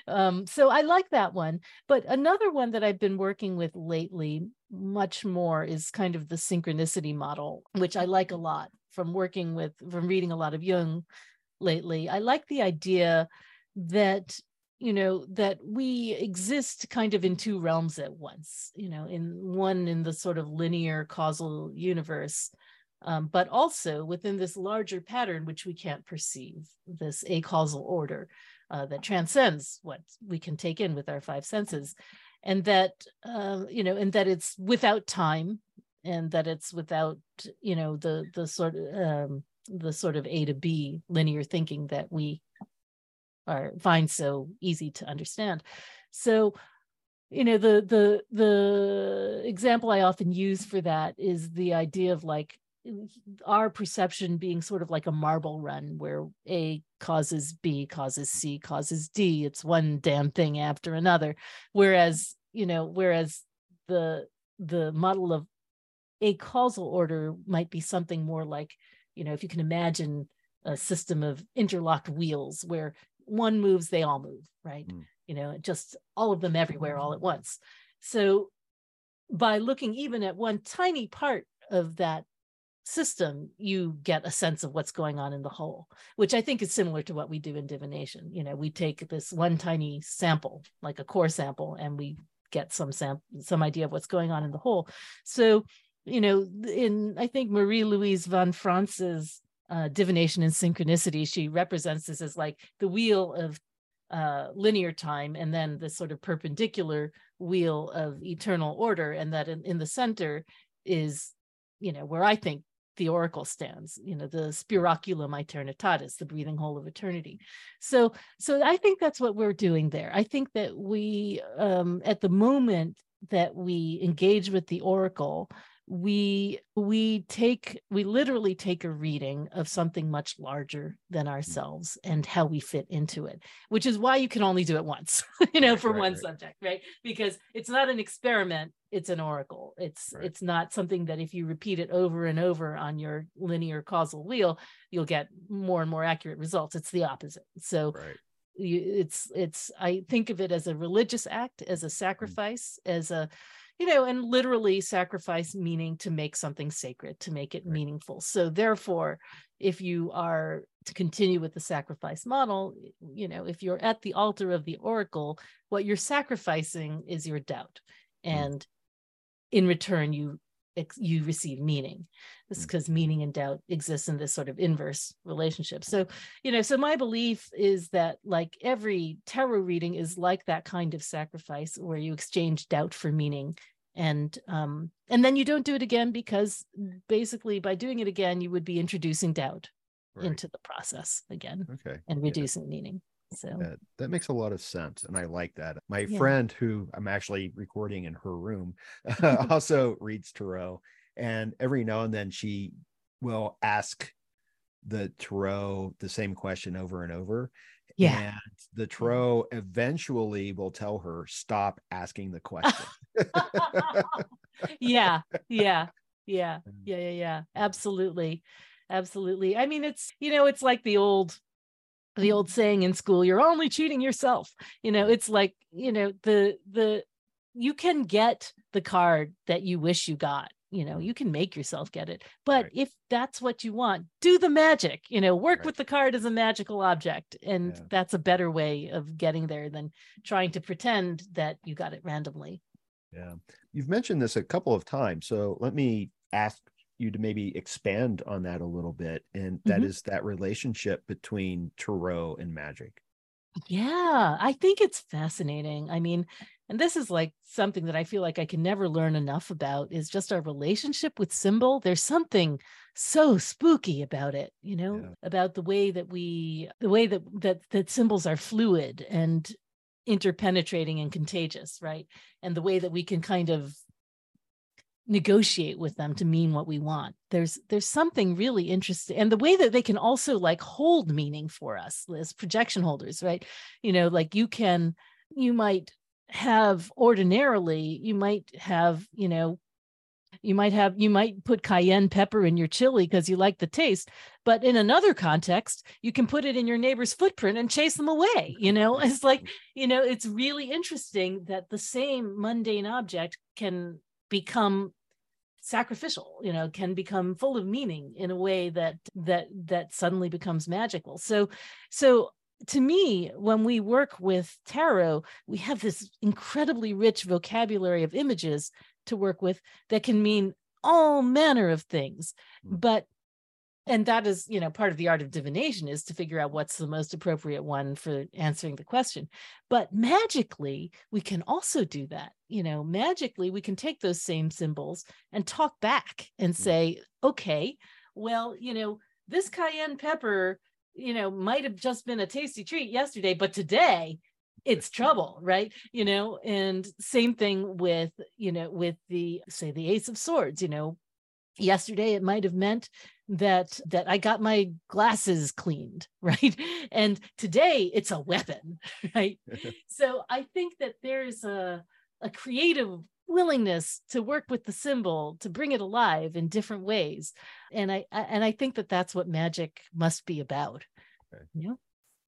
Um, so i like that one. But another one that i've been working with lately much more is kind of the synchronicity model which i like a lot from working with from reading a lot of Jung lately. I like the idea that you know that we exist kind of in two realms at once you know in one in the sort of linear causal universe um, but also within this larger pattern which we can't perceive this acausal order uh, that transcends what we can take in with our five senses and that uh, you know and that it's without time and that it's without you know the the sort of um, the sort of A to B linear thinking that we are find so easy to understand. So you know the the the example i often use for that is the idea of like our perception being sort of like a marble run where a causes b causes c causes d it's one damn thing after another whereas you know whereas the the model of a causal order might be something more like you know if you can imagine a system of interlocked wheels where one moves they all move right? Mm. you know just all of them everywhere all at once. So by looking even at one tiny part of that system you get a sense of what's going on in the whole which i think is similar to what we do in divination. You know we take this one tiny sample like a core sample and we get some sam- some idea of what's going on in the whole. So you know in i think marie louise von Franz's uh, divination and synchronicity she represents this as like the wheel of uh, linear time and then the sort of perpendicular wheel of eternal order and that in, in the center is you know where i think the oracle stands you know the spiraculum aeternitatis the breathing hole of eternity. So so i think that's what we're doing there. I think that we um at the moment that we engage with the oracle we we take we literally take a reading of something much larger than ourselves and how we fit into it which is why you can only do it once *laughs* you know right, for right, one right. subject right because it's not an experiment it's an oracle it's it's not something that if you repeat it over and over on your linear causal wheel you'll get more and more accurate results it's the opposite so you, it's it's i think of it as a religious act as a mm. sacrifice mm. as a you know, and literally sacrifice meaning to make something sacred, to make it right. meaningful. So therefore, if you are to continue with the sacrifice model, you know, if you're at the altar of the oracle, what you're sacrificing is your doubt. Hmm. And mm. in return, you you receive meaning this because mm. meaning and doubt exists in this sort of inverse relationship so you know so my belief is that like every tarot reading is like that kind of sacrifice where you exchange doubt for meaning and um and then you don't do it again because basically by doing it again you would be introducing doubt right. into the process again okay and reducing yeah. meaning so that, that, makes a lot of sense and i like that my yeah. friend who i'm actually recording in her room *laughs* *laughs* also reads tarot and every now and then she will ask the tarot the same question over and over yeah. And the Tarot eventually will tell her, stop asking the question. *laughs* yeah. Yeah. Yeah. Yeah. Yeah. Yeah. Absolutely. Absolutely. I mean, it's, you know, it's like the old, the old saying in school, you're only cheating yourself. You know, it's like, you know, the, the, you can get the card that you wish you got you know you can make yourself get it but right. if that's what you want do the magic you know work right. with the card as a magical object and yeah. that's a better way of getting there than trying to pretend that you got it randomly yeah you've mentioned this a couple of times so let me ask you to maybe expand on that a little bit and that mm-hmm. is that relationship between tarot and magic yeah i think it's fascinating i mean and this is like something that I feel like I can never learn enough about is just our relationship with symbol. There's something so spooky about it, you know, yeah. about the way that we the way that that that symbols are fluid and interpenetrating and contagious, right? And the way that we can kind of negotiate with them to mean what we want. There's there's something really interesting and the way that they can also like hold meaning for us as projection holders right? You know like you can you might have ordinarily you might have you know you might have you might put cayenne pepper in your chili because you like the taste but in another context you can put it in your neighbor's footprint and chase them away you know? *laughs* It's like you know it's really interesting that the same mundane object can become sacrificial you know can become full of meaning in a way that that that suddenly becomes magical so so to me, when we work with tarot, we have this incredibly rich vocabulary of images to work with that can mean all manner of things. Mm. But and that is you know part of the art of divination is to figure out what's the most appropriate one for answering the question. But magically we can also do that. You know magically we can take those same symbols and talk back and mm. say okay well you know this cayenne pepper you know, might have just been a tasty treat yesterday, but today it's trouble right? You know and same thing with you know with the say the ace of swords you know yesterday it might have meant that that i got my glasses cleaned *laughs* right and today it's a weapon *laughs* right *laughs* so i think that there's a a creative willingness to work with the symbol to bring it alive in different ways and i, I and i think that that's what magic must be about Okay. yeah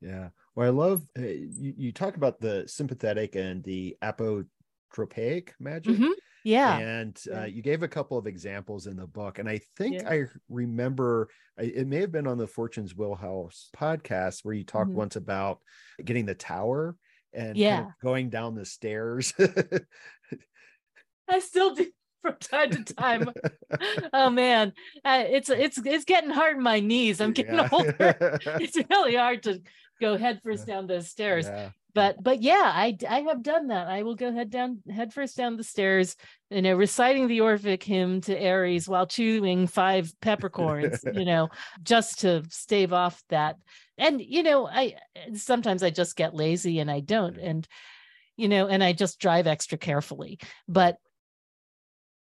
Yeah. Well, I love uh, you, you talk about the sympathetic and the apotropaic magic. Mhm. Yeah And Yeah. uh, you gave a couple of examples in the book. And I think Yeah. I remember I, it may have been on the Fortune's Wheelhouse podcast where you talked Mhm. once about getting the tower and kind of Yeah. going down the stairs. *laughs* i still do *laughs* from time to time *laughs* oh man uh, it's it's it's getting hard in my knees i'm getting Yeah. older it's really hard to go head first down those stairs Yeah. But but yeah i i have done that. I will go head down head first down the stairs you know reciting the orphic hymn to ares while chewing five peppercorns *laughs* you know just to stave off that. And you know i sometimes i just get lazy and i don't and you know and i just drive extra carefully. But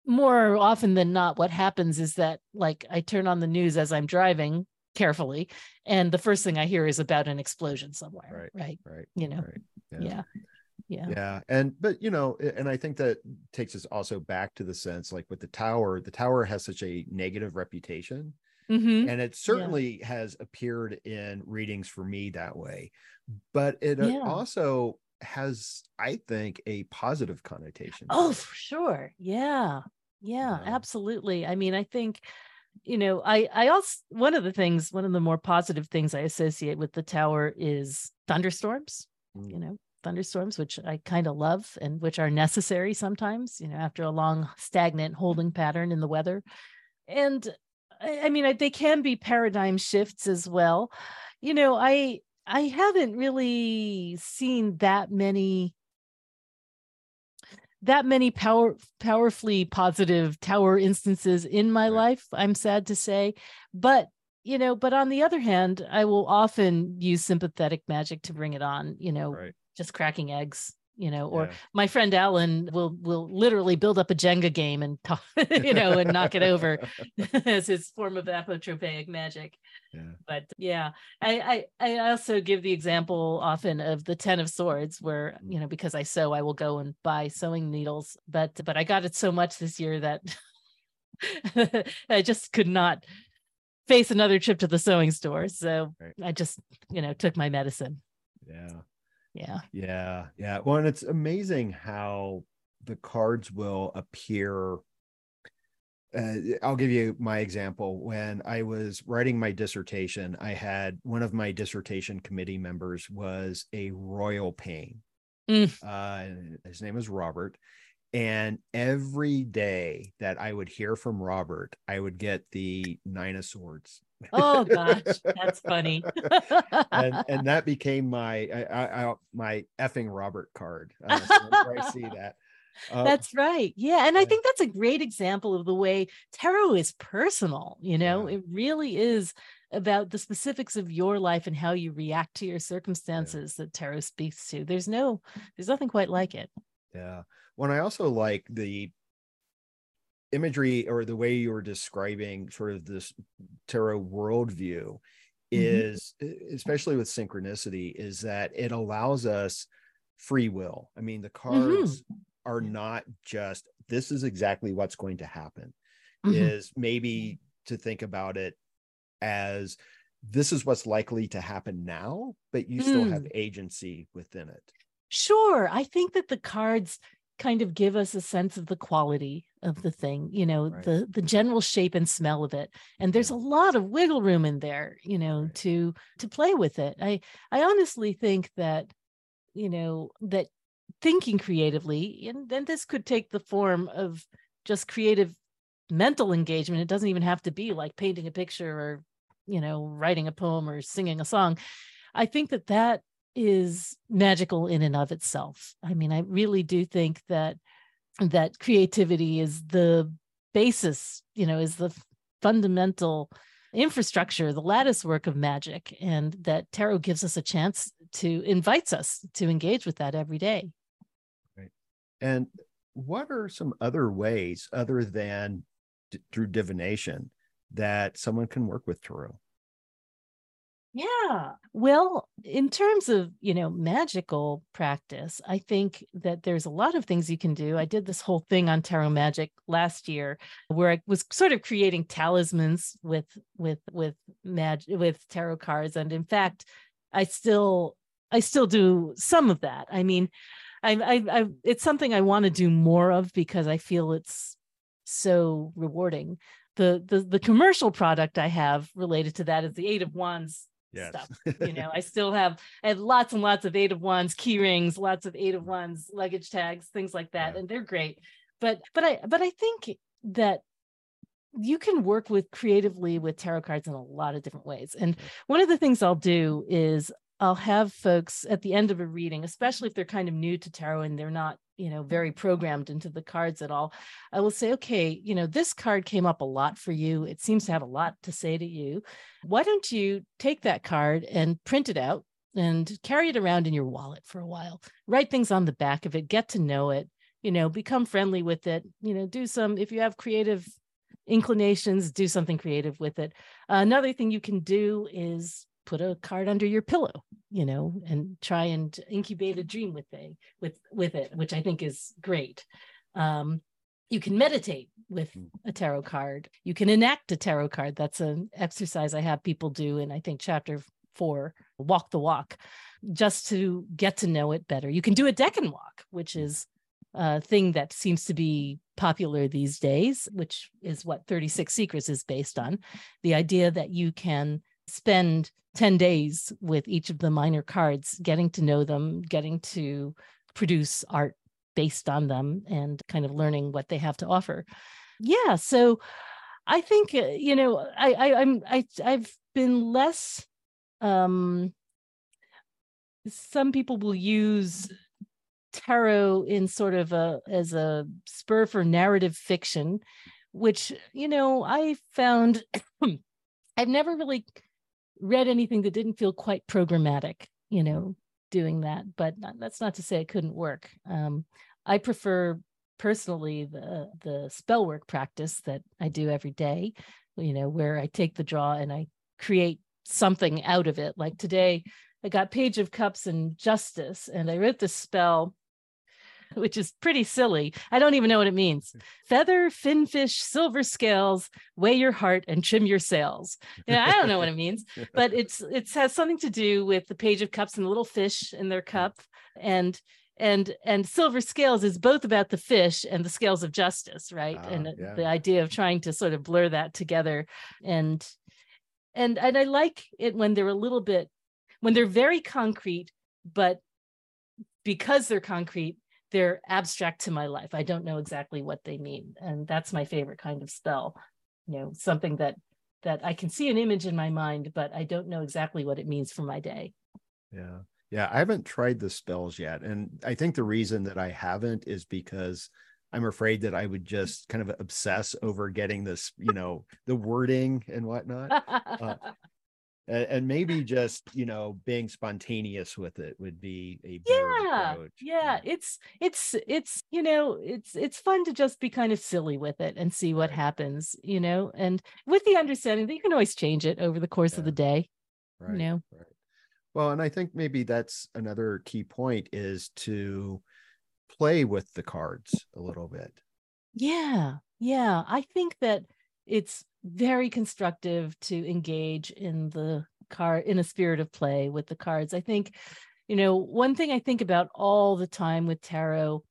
more often than not what happens is that like i turn on the news as i'm driving carefully and the first thing i hear is about an explosion somewhere right, Right. you know Right. yeah yeah yeah and but you know and i think that takes us also back to the sense like with the tower the tower has such a negative reputation Mhm. and it certainly has appeared in readings for me that way but it uh, Yeah. also has i think a positive connotation oh for sure yeah yeah Yeah. absolutely i mean i think you know i i also one of the things one of the more positive things i associate with the tower is thunderstorms Mm. you know thunderstorms which i kind of love and which are necessary sometimes you know after a long stagnant holding pattern in the weather and i, I mean I, they can be paradigm shifts as well you know i i haven't really seen that many that many power powerfully positive tower instances in my life i'm sad to say. But you know but on the other hand i will often use sympathetic magic to bring it on you know right. just cracking eggs you know or Yeah. my friend alan will will literally build up a jenga game and talk, *laughs* you know and knock it over *laughs* *laughs* as his form of apotropaic magic. Yeah. But yeah I, I i also give the example often of the ten of swords where mm. you know because i sew i will go and buy sewing needles but but i got it so much this year that i just could not face another trip to the sewing store. So Right. i just you know took my medicine. Yeah yeah Yeah, yeah. Well, and it's amazing how the cards will appear. Uh, I'll give you my example. When I was writing my dissertation, I had one of my dissertation committee members was a royal pain. Mm. Uh, his name is Robert. And every day that I would hear from Robert, I would get the Nine of Swords. Oh *laughs* gosh that's funny and *laughs* and that became my I, I, my effing Robert card. Uh, so I see that, uh, *laughs* That's right. Yeah. And I think that's a great example of the way tarot is personal. You know, Yeah. it really is about the specifics of your life and how you react to your circumstances that tarot speaks to. There's no, there's nothing quite like it. yeah. When I also like the imagery or the way you were describing sort of this tarot worldview mm-hmm. is e- especially with synchronicity is that it allows us free will i mean the mm-hmm. cards are not just this is exactly what's going to happen Mhm. is maybe to think about it as this is what's likely to happen now but you still have mm. agency within it Sure. I think that the cards kind of give us a sense of the quality of the thing, you know, Right. the the general shape and smell of it. And there's a lot of wiggle room in there, you know, Right. to to play with it. I I honestly think that you know, that thinking creatively and then this could take the form of just creative mental engagement. It doesn't even have to be like painting a picture or, you know, writing a poem or singing a song. I think that that is magical in and of itself. I mean, I really do think that that creativity is the basis, you know, is the fundamental infrastructure, the lattice work of magic, and that tarot gives us a chance to invites us to engage with that every day. Right. And what are some other ways other than d- through divination that someone can work with tarot? Yeah. Well, in terms of, you know, magical practice, I think that there's a lot of things you can do. I did this whole thing on tarot magic last year where I was sort of creating talismans with with with magic with tarot cards and in fact, I still I still do some of that. I mean, I I, I it's something I want to do more of because I feel it's so rewarding. The, the the commercial product I have related to that is the Eight of Wands yes. stuff. *laughs* you know, I still have I have lots and lots of eight of wands, key rings, lots of eight of wands, luggage tags, things like that. Yeah. And they're great. But but I but I think that you can work with creatively with tarot cards in a lot of different ways. And one of the things I'll do is I'll have folks at the end of a reading, especially if they're kind of new to tarot and they're not you know very programmed into the cards at all i will say okay you know this card came up a lot for you. It seems to have a lot to say to you. Why don't you take that card and print it out and carry it around in your wallet for a while. Write things on the back of it get to know it you know become friendly with it you know do some if you have creative inclinations do something creative with it. Uh, another thing you can do is put a card under your pillow you know and try and incubate a dream with it with with it which i think is great. Um, you can meditate with hmm. a tarot card. You can enact a tarot card. That's an exercise i have people do in i think chapter four walk the walk just to get to know it better. You can do a deck and walk which hmm. is a thing that seems to be popular these days which is what 36 secrets is based on. The idea that you can spend 10 days with each of the minor cards, getting to know them, getting to produce art based on them, and kind of learning what they have to offer. Yeah. So I think, uh, you know, I, I I'm I I've been less um some people will use tarot in sort of a as a spur for narrative fiction which you know i found *clears throat* i've never really read anything that didn't feel quite programmatic, you know, doing that. But that's not to say it couldn't work. Um, I prefer personally the the spell work practice that I do every day, you know, where I take the draw and I create something out of it. Like today, I got Page of Cups and Justice, and I wrote this spell *laughs* which is pretty silly. I don't even know what it means. Feather, finfish, silver scales, weigh your heart and trim your sails. Yeah, I don't know what it means, *laughs* but it's it has something to do with the page of cups and the little fish in their cup. And and and silver scales is both about the fish and the scales of justice right uh, and yeah. the idea of trying to sort of blur that together and and and i like it when they're a little bit when they're very concrete but because they're concrete they're abstract to my life. I don't know exactly what they mean. And that's my favorite kind of spell. You know, something that that I can see an image in my mind, but I don't know exactly what it means for my day. Yeah. Yeah. I haven't tried the spells yet. And I think the reason that I haven't is because I'm afraid that I would just kind of obsess over getting this, you know, the wording and whatnot. Uh, *laughs* and, and maybe just you know being spontaneous with it would be a yeah approach. yeah it's it's it's you know it's it's fun to just be kind of silly with it and see what right. happens you know and with the understanding that you can always change it over the course yeah. of the day right you know right well and i think maybe that's another key point is to play with the cards a little bit yeah yeah i think that it's very constructive to engage in the card in a spirit of play with the cards. I think, you know, one thing I think about all the time with tarot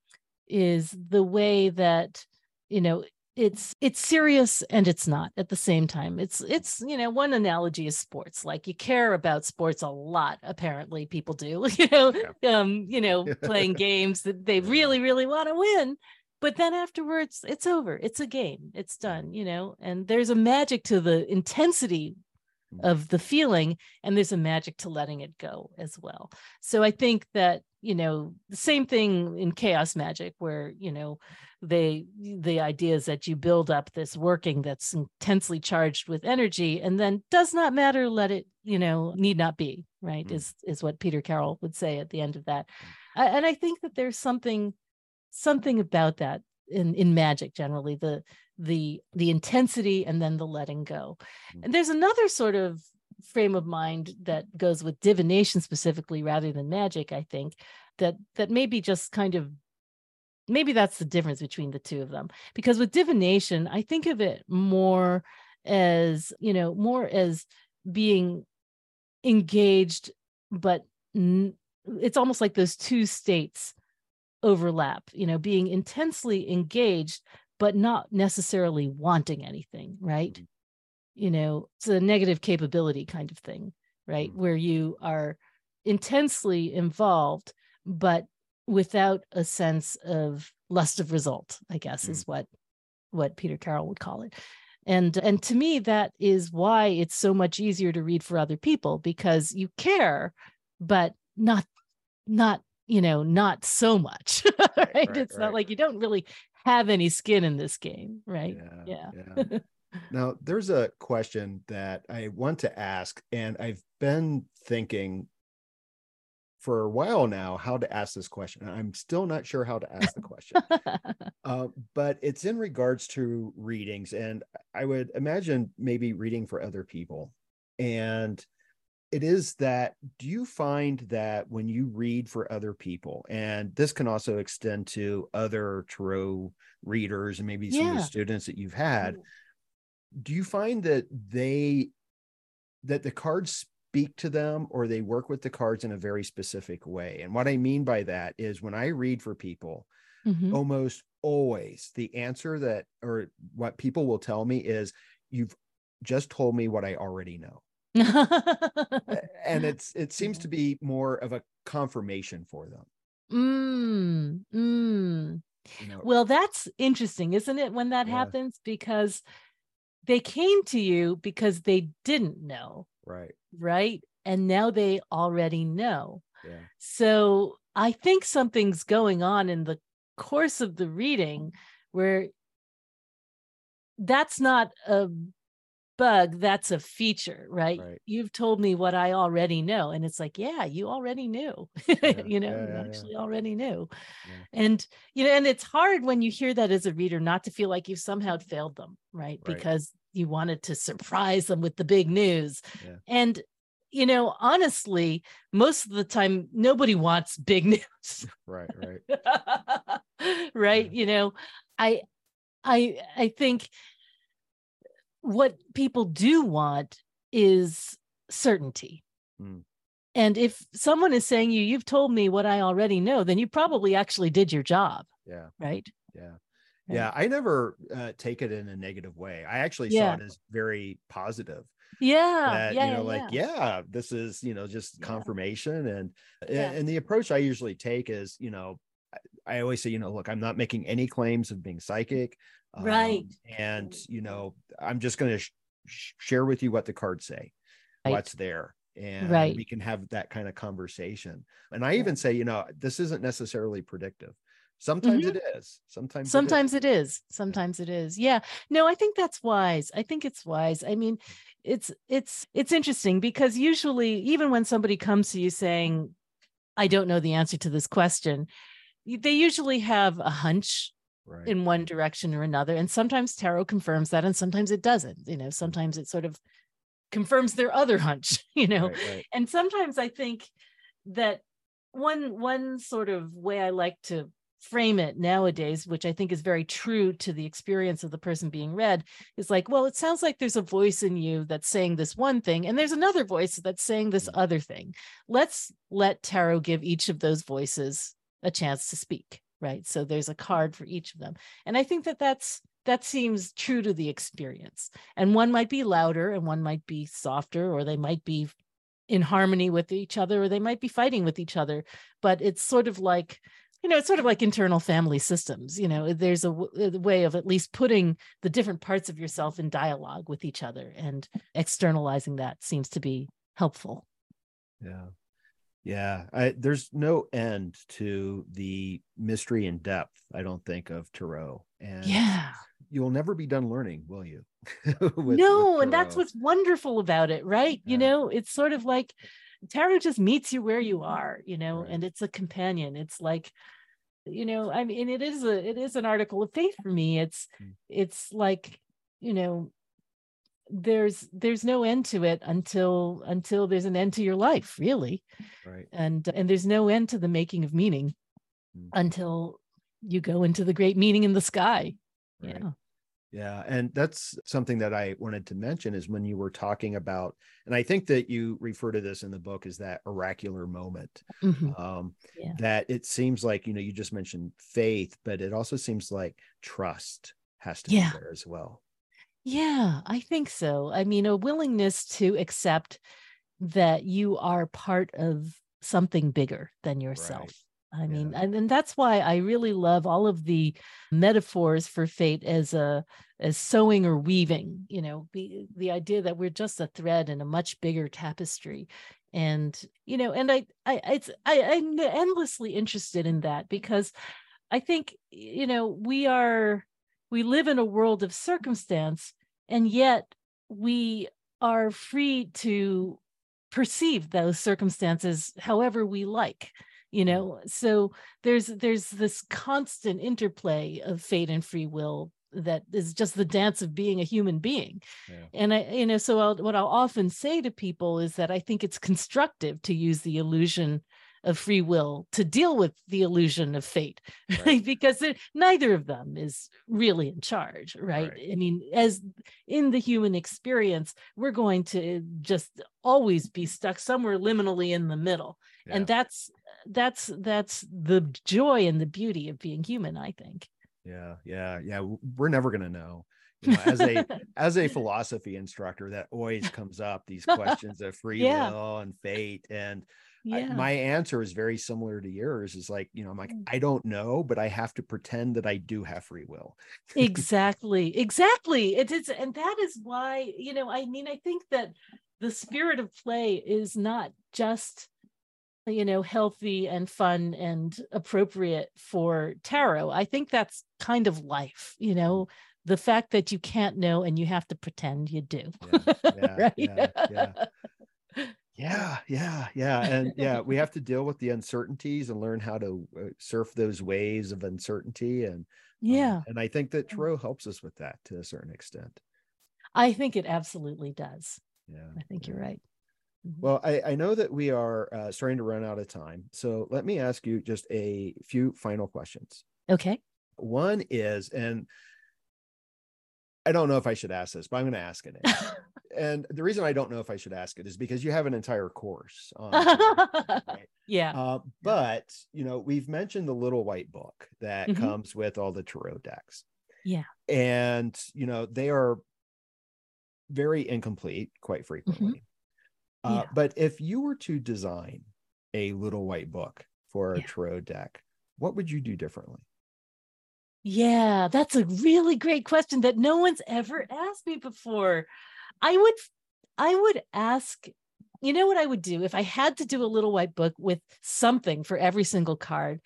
is the way that, you know, it's it's serious and it's not at the same time. It's it's you know one analogy is sports. Like you care about sports a lot apparently people do. *laughs* You know yeah. um you know playing *laughs* games that they really really want to win but then afterwards it's over it's a game it's done you know and there's a magic to the intensity mm. of the feeling and there's a magic to letting it go as well so i think that you know the same thing in chaos magic where you know they the idea is that you build up this working that's intensely charged with energy and then does not matter let it you know need not be right mm. is is what peter carroll would say at the end of that and i think that there's something something about that in in magic generally the the the intensity and then the letting go mm. and there's another sort of frame of mind that goes with divination specifically rather than magic i think that that maybe just kind of maybe that's the difference between the two of them because with divination i think of it more as you know more as being engaged but n- it's almost like those two states overlap you know being intensely engaged but not necessarily wanting anything right mm-hmm. you know it's a negative capability kind of thing right mm-hmm. where you are intensely involved but without a sense of lust of result i guess mm. is what what peter carroll would call it and and to me that is why it's so much easier to read for other people because you care but not not you know not so much *laughs* right, right? it's right. not like you don't really have any skin in this game right yeah, yeah. yeah. *laughs* now there's a question that i want to ask and i've been thinking for a while now how to ask this question. I'm still not sure how to ask the question, *laughs* uh, but it's in regards to readings. And I would imagine maybe reading for other people. And it is that do you find that when you read for other people, and this can also extend to other tarot readers and maybe some yeah. of the students that you've had, mm. do you find that they that the cards speak to them or they work with the cards in a very specific way. And what I mean by that is when I read for people, mm-hmm. almost always the answer that or what people will tell me is you've just told me what I already know. *laughs* and it's it seems to be more of a confirmation for them. Mm, mm. You know, well, that's interesting, isn't it, when that yeah. happens? Because they came to you because they didn't know. Right. Right. And now they already know. Yeah. So I think something's going on in the course of the reading where that's not a bug that's a feature right? right? you've told me what i already know and it's like yeah you already knew *laughs* yeah, you know yeah, yeah, you actually already knew and you know and it's hard when you hear that as a reader not to feel like you've somehow failed them right, right. because you wanted to surprise them with the big news. Yeah. And you know, honestly, most of the time nobody wants big *laughs* news. *laughs* right, right. right, yeah. you know, I I I think what people do want is certainty. Mm. And if someone is saying you, you've told me what I already know, then you probably actually did your job. Yeah. Right. Yeah. Yeah, I never uh, take it in a negative way. I actually yeah. saw it as very positive. Yeah, that, yeah, you know, yeah, like yeah, this is you know just confirmation, and and the approach I usually take is you know I always say you know look I'm not making any claims of being psychic, right? Um, and you know I'm just going to sh- share with you what the cards say, right. what's there, and right. we can have that kind of conversation. And I even say, you know, this isn't necessarily predictive. Sometimes mm-hmm. it is. Sometimes sometimes it is. it is. Sometimes it is. Yeah. No, I think that's wise. I think it's wise. I mean, it's it's it's interesting because usually even when somebody comes to you saying I don't know the answer to this question, they usually have a hunch right. in one direction or another and sometimes tarot confirms that and sometimes it doesn't. You know, sometimes it sort of confirms their other hunch, *laughs* you know. Right, right. And sometimes I think that one one sort of way I like to frame it nowadays, which I think is very true to the experience of the person being read, is like, well, it sounds like there's a voice in you that's saying this one thing, and there's another voice that's saying this mm. other thing. Let's let tarot give each of those voices a chance to speak, right? So there's a mm-hmm. card for each of them. And I think that that's that seems true to the experience. And one might be louder and one might be softer, or they might be in harmony with each other, or they might be fighting with each other. But it's sort of like you know, it's sort of like internal family systems. You know, there's a, w- a way of at least putting the different parts of yourself in dialogue with each other, and externalizing that seems to be helpful. Yeah, Yeah, I, there's no end to the mystery and depth. I don't think of Tarot, and Yeah. you'll never be done learning, will you? *laughs* With- no, with and that's what's wonderful about it, right? You know, it's sort of like tarot just meets you where you are, you know, Right. and it's a companion. It's like, you know, I mean, it is a it is an article of faith for me. It's Mm. it's like, you know, there's there's no end to it until until there's an end to your life, really. right. And and there's no end to the making of meaning Mm. until you go into the great meaning in the sky. Right. Yeah. Yeah, and that's something that I wanted to mention is when you were talking about, and I think that you refer to this in the book as that oracular moment. Mhm. Um, Yeah. That it seems like you know you just mentioned faith, but it also seems like trust has to Yeah. be there as well. Yeah, I think so. I mean, a willingness to accept that you are part of something bigger than yourself. I mean, Yeah. and, and that's why I really love all of the metaphors for fate as a as sewing or weaving, you know, the the idea that we're just a thread in a much bigger tapestry. And, you know, and I I it's I, I'm endlessly interested in that because I think, you know, we are we live in a world of circumstance and yet we are free to perceive those circumstances however we like you mm-hmm. know? So there's there's this constant interplay of fate and free will that is just the dance of being a human being. Yeah. and i you know so I'll, what i'll often say to people is that i think it's constructive to use the illusion of free will to deal with the illusion of fate right, *laughs* Right. because it, neither of them is really in charge right? Right. i mean as in the human experience we're going to just always be stuck somewhere liminally in the middle Yeah. and that's that's that's the joy and the beauty of being human i think Yeah, yeah, yeah. We're never gonna know. You know, as a *laughs* as a philosophy instructor, that always comes up these *laughs* questions of free Yeah. will and fate. And I- my answer is very similar to yours. Is like, you know, I'm like, Mm. I don't know, but I have to pretend that I do have free will. exactly exactly it is and that is why you know i mean i think that the spirit of play is not just you know healthy and fun and appropriate for tarot i think that's kind of life you know the fact that you can't know and you have to pretend you do Yeah, yeah, *laughs* right yeah, yeah. Yeah, yeah, and yeah, we have to deal with the uncertainties and learn how to uh, surf those waves of uncertainty. And *laughs* um, yeah and I think that Tarot helps us with that to a certain extent. i think it absolutely does Yeah, i think you're yeah. right Mhm. Well, I, I know that we are uh, starting to run out of time. So let me ask you just a few final questions. okay One is, and I don't know if I should ask this, but I'm going to ask it. *laughs* and the reason I don't know if I should ask it is because you have an entire course. On *laughs* right? yeah Uh, but, you know, we've mentioned the little white book that Mhm. comes with all the tarot decks. Yeah. And, you know, they are very incomplete quite frequently. Uh, Mm-hmm. Yeah. But if you were to design a little white book for a Yeah. tarot deck, what would you do differently? Yeah, that's a really great question that no one's ever asked me before. I would I would ask you know what I would do if I had to do a little white book with something for every single card,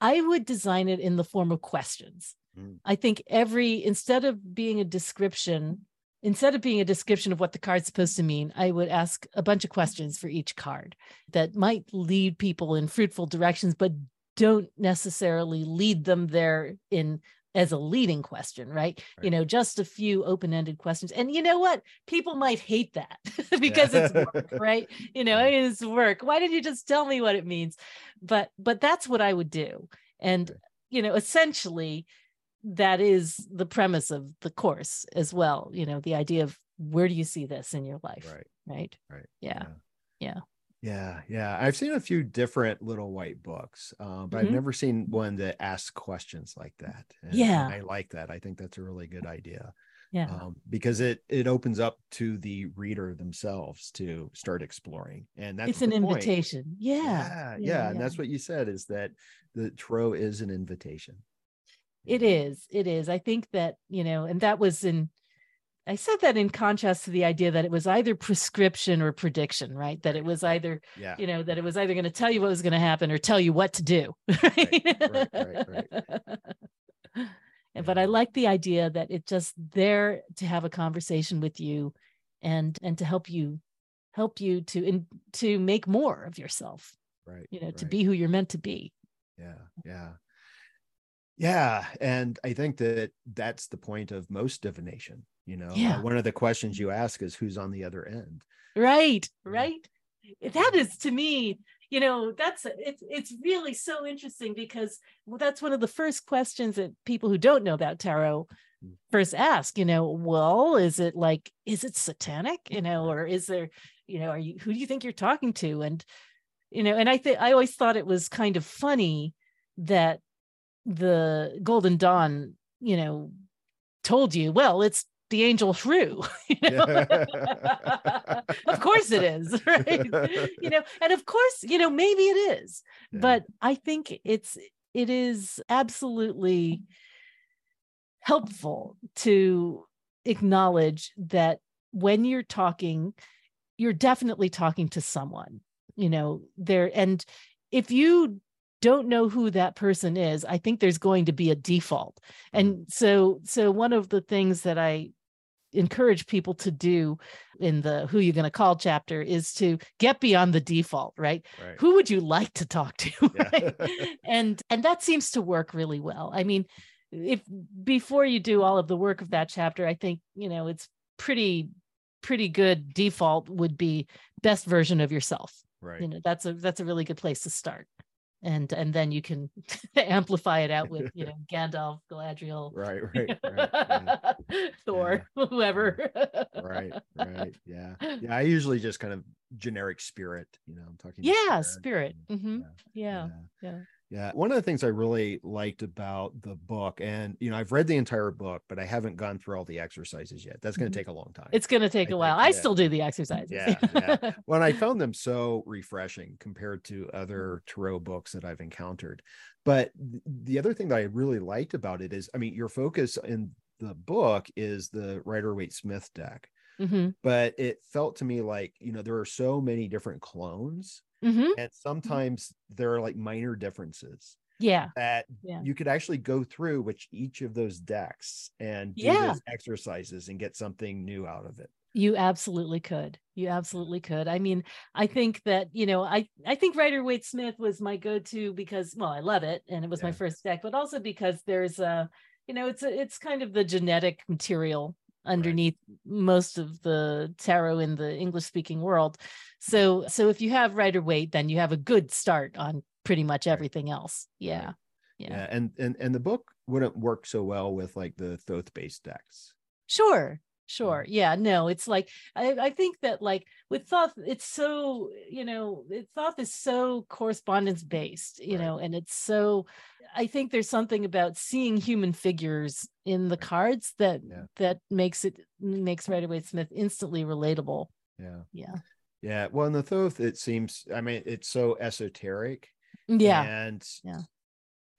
I would design it in the form of questions. Mm. I think every instead of being a description, instead of being a description of what the card's supposed to mean, I would ask a bunch of questions for each card that might lead people in fruitful directions, but don't necessarily lead them there in as a leading question, right? You know, just a few open-ended questions. And you know what? People might hate that *laughs* because it's work, *laughs* right? You know, it's work. Why didn't you just tell me what it means? But but that's what I would do. And you know, essentially that is the premise of the course as well. You know, the idea of where do you see this in your life? Right. Right. Right. Yeah. Yeah. Yeah. Yeah. Yeah. I've seen a few different little white books, uh, but I've Mhm. never seen one that asks questions like that. And- Yeah. I like that. I think that's a really good idea. Yeah. Um, because it it opens up to the reader themselves to start exploring. And that's it's an point. invitation. Yeah. Yeah, yeah, and that's what you said is that the tarot is an invitation. It is. It is. I think that, you know, and that was in I said that in contrast to the idea that it was either prescription or prediction, right? That it was either, Yeah. you know, that it was either going to tell you what was going to happen or tell you what to do. *laughs* Right, right, right, right. And- But I like the idea that it's just there to have a conversation with you and and to help you help you to in, to make more of yourself, Right. you know, to be who you're meant to be. Yeah. Yeah. Yeah. And I think that that's the point of most divination. You know, Uh, one of the questions you ask is who's on the other end. right Yeah. right that is to me you know that's it's it's really so interesting because well, that's one of the first questions that people who don't know about tarot Mm. first ask you know well is it like is it satanic you know or is there you know are you who do you think you're talking to and you know and i think i always thought it was kind of funny that the golden dawn you know told you well it's the angel HRU. *laughs* you know? *laughs* of course it is, *laughs* right? you know, and of course, you know, maybe it is, Yeah. but I think it's it is absolutely helpful to acknowledge that when you're talking, you're definitely talking to someone, you know, there and if you don't know who that person is i think there's going to be a default and mm. so so one of the things that i encourage people to do in the who you're going to call chapter is to get beyond the default right right. who would you like to talk to *laughs* Yeah. right? *laughs* and and that seems to work really well i mean if before you do all of the work of that chapter i think you know it's pretty pretty good default would be best version of yourself right. you know that's a that's a really good place to start and and then you can *laughs* amplify it out with you *laughs* know gandalf galadriel right. *laughs* Right. Right. yeah. thor whoever right right yeah yeah i usually just kind of generic spirit you know i'm talking yeah spirit and- hmm yeah yeah. yeah one of the things i really liked about the book and you know i've read the entire book but i haven't gone through all the exercises yet. That's going to take a long time it's going to take I a while. i yeah. still do the exercises. Yeah, yeah. *laughs* well i found them so refreshing compared to other tarot books that i've encountered. But the other thing that i really liked about it is i mean your focus in the book is the rider waite smith deck. Hmm but it felt to me like you know there are so many different clones hmm and sometimes there are like minor differences yeah that Yeah. you could actually go through which each of those decks and do Yeah. those exercises and get something new out of it You absolutely could. You absolutely could. I mean, I think that, you know, I I think Rider Waite Smith was my go-to because well, I love it and it was my first deck, but also because there's a, you know, it's a, it's kind of the genetic material underneath most of the tarot in the English speaking world. So so if you have Rider Waite, then you have a good start on pretty much everything else. Yeah. yeah, Yeah. and and and the book wouldn't work so well with like the thoth based decks Sure. Sure. Yeah. No, it's like I, I think that like with Thoth it's so, you know, it, Thoth is so correspondence based, you Right. know, and it's so I think there's something about seeing human figures in the cards that Yeah. that makes it makes Rider Waite Smith instantly relatable. yeah Yeah. yeah well in the thoth it seems i mean it's so esoteric Yeah. and Yeah.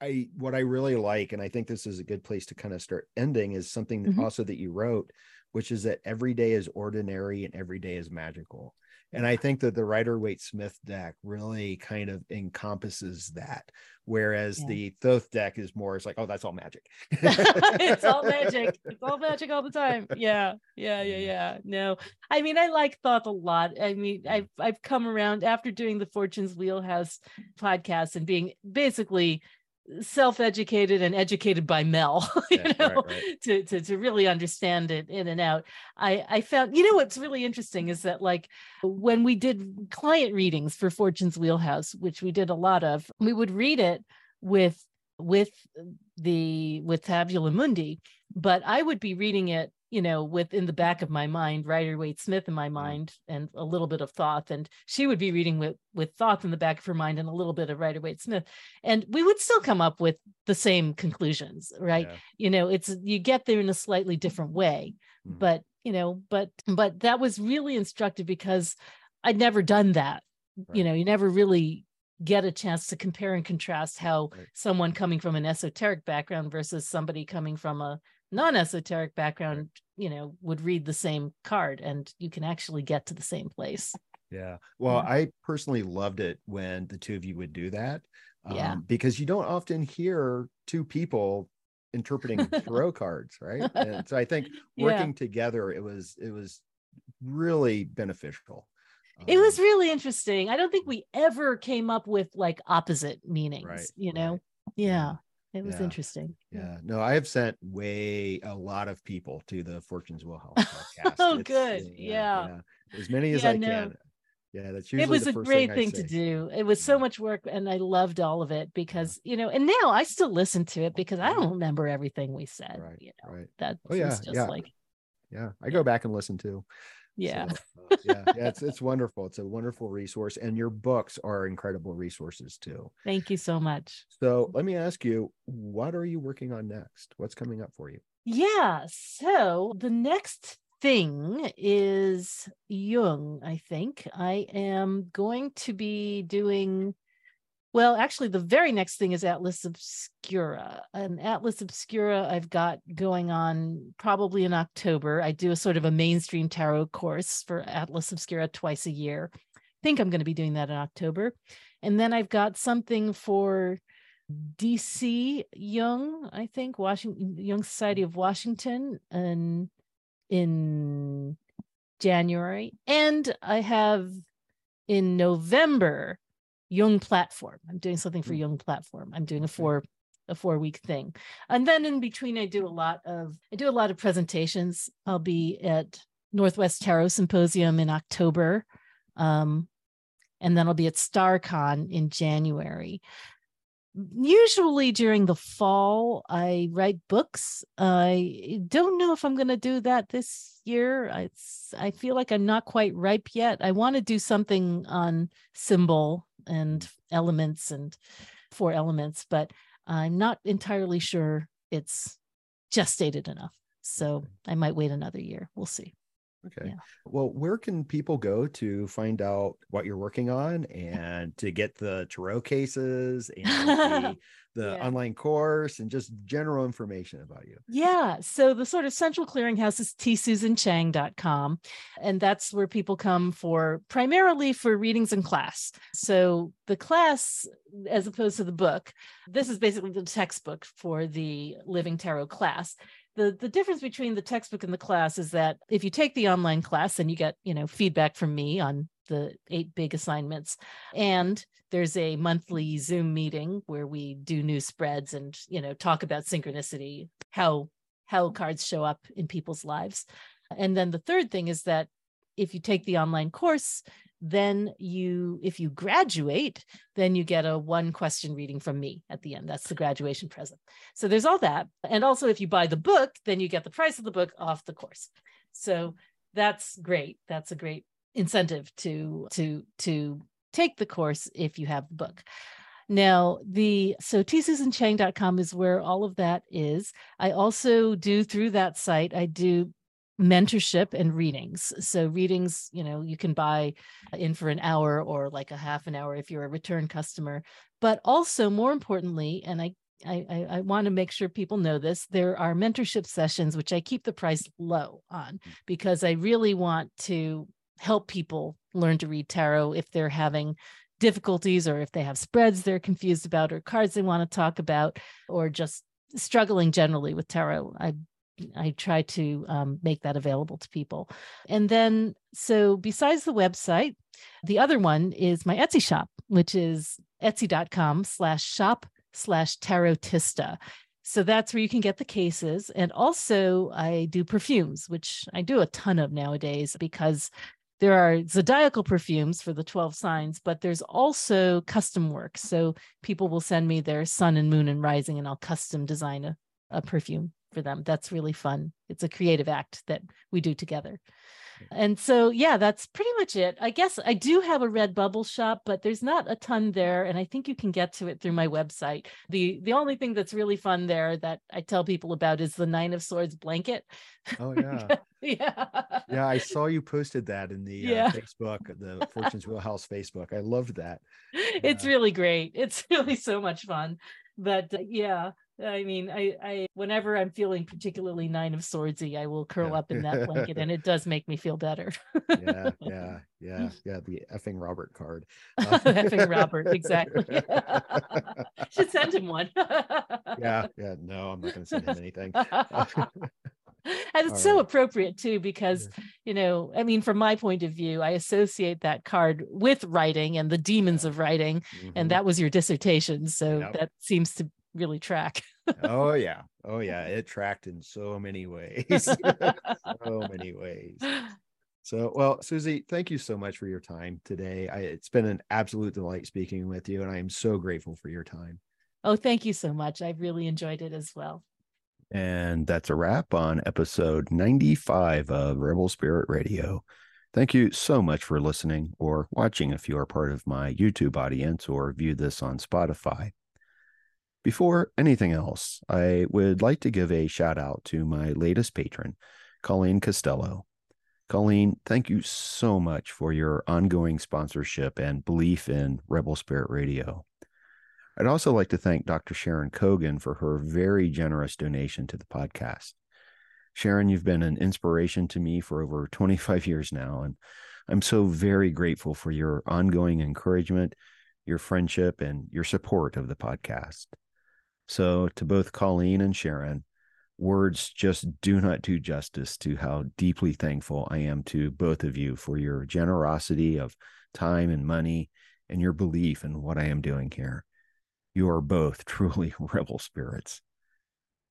i what i really like and i think this is a good place to kind of start ending is something that Mhm. also that you wrote which is that every day is ordinary and every day is magical and i think that the rider waite smith deck really kind of encompasses that whereas Yeah. the thoth deck is more it's like oh that's all magic *laughs* it's all *laughs* magic. It's all magic all the time. Yeah, yeah, yeah, mm-hmm. yeah. No, I mean, I like Thoth a lot. I mean, I've mm-hmm. I've come around after doing the Fortune's Wheelhouse podcast and being basically self-educated and educated by Mel, *laughs* you Yeah, right, know, right. to, to to really understand it in and out. I I found, you know, what's really interesting is that like when we did client readings for Fortune's Wheelhouse, which we did a lot of, we would read it with with the with tabula mundi but i would be reading it you know with in the back of my mind rider waite smith in my mind and a little bit of Thoth and she would be reading with with Thoth in the back of her mind and a little bit of rider waite smith and we would still come up with the same conclusions right Yeah. you know it's you get there in a slightly different way Mhm. but you know but but that was really instructive because i'd never done that you know you never really get a chance to compare and contrast how Right. someone coming from an esoteric background versus somebody coming from a non-esoteric background you know would read the same card and you can actually get to the same place Yeah. Well, Yeah. I personally loved it when the two of you would do that. Yeah. um, Because you don't often hear two people interpreting *laughs* tarot cards, right? And so I think *laughs* Yeah. working together, it was it was really beneficial. it was Um, really interesting i don't think we ever came up with like opposite meanings Right, you know right. yeah it was Yeah. interesting yeah. No, I have sent way a lot of people to the Fortune's Wheelhouse *laughs* podcast. Oh, It's- good. Yeah. As many as Yeah, I no. can. Yeah, that's usually it was a great I thing, to do it was so much work and i loved all of it because you know and now i still listen to it because i don't remember everything we said Right, you know right. that Oh, yeah, just yeah. like Yeah, I go back and listen too. Yeah So, *laughs* uh, yeah, yeah, it's it's wonderful. It's a wonderful resource, and your books are incredible resources too. thank you so much So let me ask you, what are you working on next? What's coming up for you? Yeah. So the next thing is Jung, I think. I am going to be doing, well, actually, the very next thing is Atlas Obscura. An Atlas Obscura I've got going on probably in October. I do a sort of a mainstream tarot course for Atlas Obscura twice a year. I think I'm going to be doing that in October. And then I've got something for DC Jung, I think, Washington Jung Society of Washington and in January. And I have in November Jung Platform. I'm doing something for Mm. Jung Platform. I'm doing a four a four week thing. And then in between I do a lot of I do a lot of presentations. I'll be at Northwest Tarot Symposium in October. Um, and then I'll be at StarCon in January usually during the fall i write books i don't know if i'm going to do that this year it's- I feel like i'm not quite ripe yet i want to do something on symbol and elements and four elements but i'm not entirely sure it's gestated enough. So i might wait another year. We'll see Okay. Yeah. Well, where can people go to find out what you're working on and to get the tarot cases and the, *laughs* the Yeah. online course and just general information about you? Yeah. So the sort of central clearinghouse is tsusanchang.com. And that's where people come for primarily for readings and class. So the class, as opposed to the book, this is basically the textbook for the Living Tarot class. The, the difference between the textbook and the class is that if you take the online class, and you get, you know, feedback from me on the eight big assignments. And there's a monthly Zoom meeting where we do new spreads and, you know, talk about synchronicity, how how cards show up in people's lives. And then the third thing is that if you take the online course, then you if you graduate, then you get a one question reading from me at the end. That's the graduation present. So there's all that. And also if you buy the book, then you get the price of the book off the course. So that's great. That's a great incentive to to to take the course if you have the book. Now, the so tsusanchang.com is where all of that is. I also do through that site, I do mentorship and readings. So readings, you know, you can buy in for an hour or like a half an hour if you're a return customer. But also more importantly, and I I, I, I want to make sure people know this. There are mentorship sessions, which I keep the price low on mm. because I really want to help people learn to read tarot if they're having difficulties or if they have spreads they're confused about or cards they want to talk about or just struggling generally with tarot. I I try to um, make that available to people. And then, so besides the website, the other one is my Etsy shop, which is etsy.com slash shop slash tarotista. So that's where you can get the cases. And also, I do perfumes, which I do a ton of nowadays because there are zodiacal perfumes for the 12 signs, but there's also custom work. So people will send me their sun and moon and rising, and I'll custom design a, a perfume for them. That's really fun. It's a creative act that we do together. And so, yeah, that's pretty much it. I guess I do have a Redbubble shop, but there's not a ton there. And I think you can get to it through my website. The the only thing that's really fun there that I tell people about is the Nine of Swords blanket. Oh *laughs* yeah. yeah. yeah, I saw you posted that in the Yeah. uh, Facebook, the *laughs* Fortune's Wheelhouse Facebook. I loved that. It's Yeah. really great. It's *laughs* really so much fun. But uh, yeah, I mean, I, I, whenever I'm feeling particularly nine of swordsy, I will curl Yeah. up in that blanket, and it does make me feel better. yeah, *laughs* yeah, yeah, yeah. The effing Robert card. *laughs* Uh, Effing Robert, exactly. *laughs* Should send him one. yeah, yeah. No, I'm not going to send him anything. And it's All so right. appropriate too because you know i mean from my point of view i associate that card with writing and the demons of writing Mhm. and that was your dissertation so Yep. that seems to really track oh *laughs* yeah, oh yeah. It tracked in so many ways, *laughs* so many ways. *laughs* So, well, Susie, thank you so much for your time today. I, it's been an absolute delight speaking with you, and I am so grateful for your time. oh thank you so much i've really enjoyed it as well And that's a wrap on episode 95 of Rebel Spirit Radio. Thank you so much for listening or watching if you are part of my YouTube audience or view this on Spotify. Before anything else, I would like to give a shout out to my latest patron, Colleen Costello. Colleen, thank you so much for your ongoing sponsorship and belief in Rebel Spirit Radio. I'd also like to thank Dr. Sharon Kogan for her very generous donation to the podcast. Sharon, you've been an inspiration to me for over *laughs* 25 years now, and I'm so very grateful for your ongoing encouragement, your friendship, and your support of the podcast. So, to both Colleen and Sharon, words just do not do justice to how deeply thankful I am to both of you for your generosity of time and money and your belief in what I am doing here. You are both *laughs* truly rebel spirits.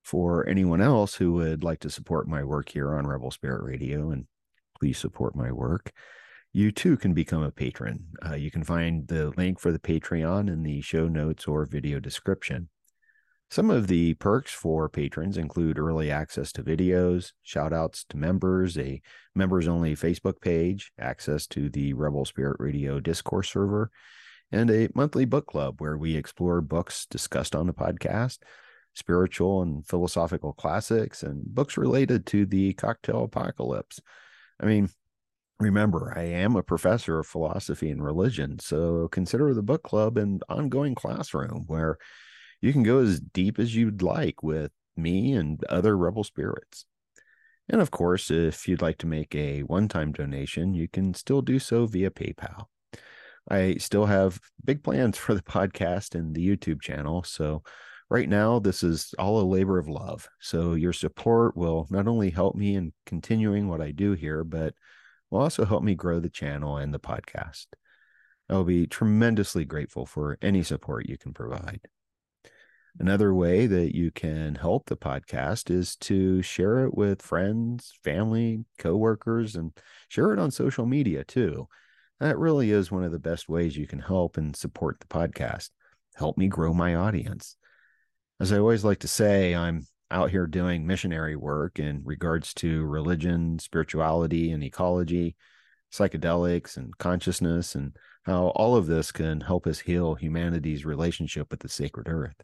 For anyone else who would like to support my work here on Rebel Spirit Radio, and please support my work, you too can become a patron. Uh, you can find the link for the Patreon in the show notes or video description. Some of the perks for patrons include early access to videos, shout outs to members, a members only Facebook page, access to the Rebel Spirit Radio Discord server, and a monthly book club where we explore books discussed on the podcast, spiritual and philosophical classics, and books related to the cocktail apocalypse. I mean, remember, I am a professor of philosophy and religion, so consider the book club an ongoing classroom where you can go as deep as you'd like with me and other rebel spirits. And of course, if you'd like to make a one time donation, you can still do so via PayPal. I still have big plans for the podcast and the YouTube channel. So, right now, this is all a labor of love. So, your support will not only help me in continuing what I do here, but will also help me grow the channel and the podcast. I'll be tremendously grateful for any support you can provide. Another way that you can help the podcast is to share it with friends, family, coworkers, and share it on social media too. That really is one of the best ways you can help and support the podcast. Help me grow my audience. As I always like to say, I'm out here doing missionary work in regards to religion, spirituality, and ecology, psychedelics, and consciousness, and how all of this can help us heal humanity's relationship with the sacred earth.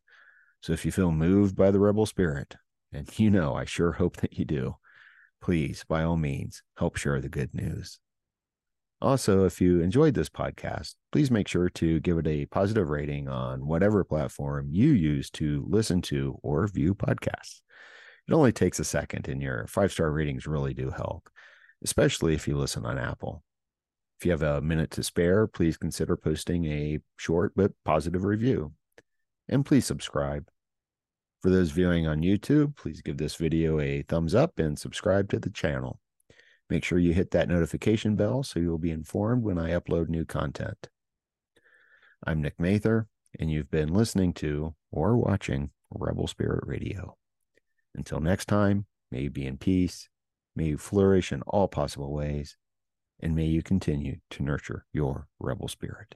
So if you feel moved by the rebel spirit, and you know I sure hope that you do, please, by all means, help share the good news. Also, if you enjoyed this podcast, please make sure to give it a positive rating on whatever platform you use to listen to or view podcasts. It only takes a second, and your five star ratings really do help, especially if you listen on Apple. If you have a minute to spare, please consider posting a short but positive review. And please subscribe. For those viewing on YouTube, please give this video a thumbs up and subscribe to the channel. Make sure you hit that notification bell so you'll be informed when I upload new content. I'm Nick Mather, and you've been listening to or watching Rebel Spirit Radio. Until next time, may you be in peace, may you flourish in all possible ways, and may you continue to nurture your rebel spirit.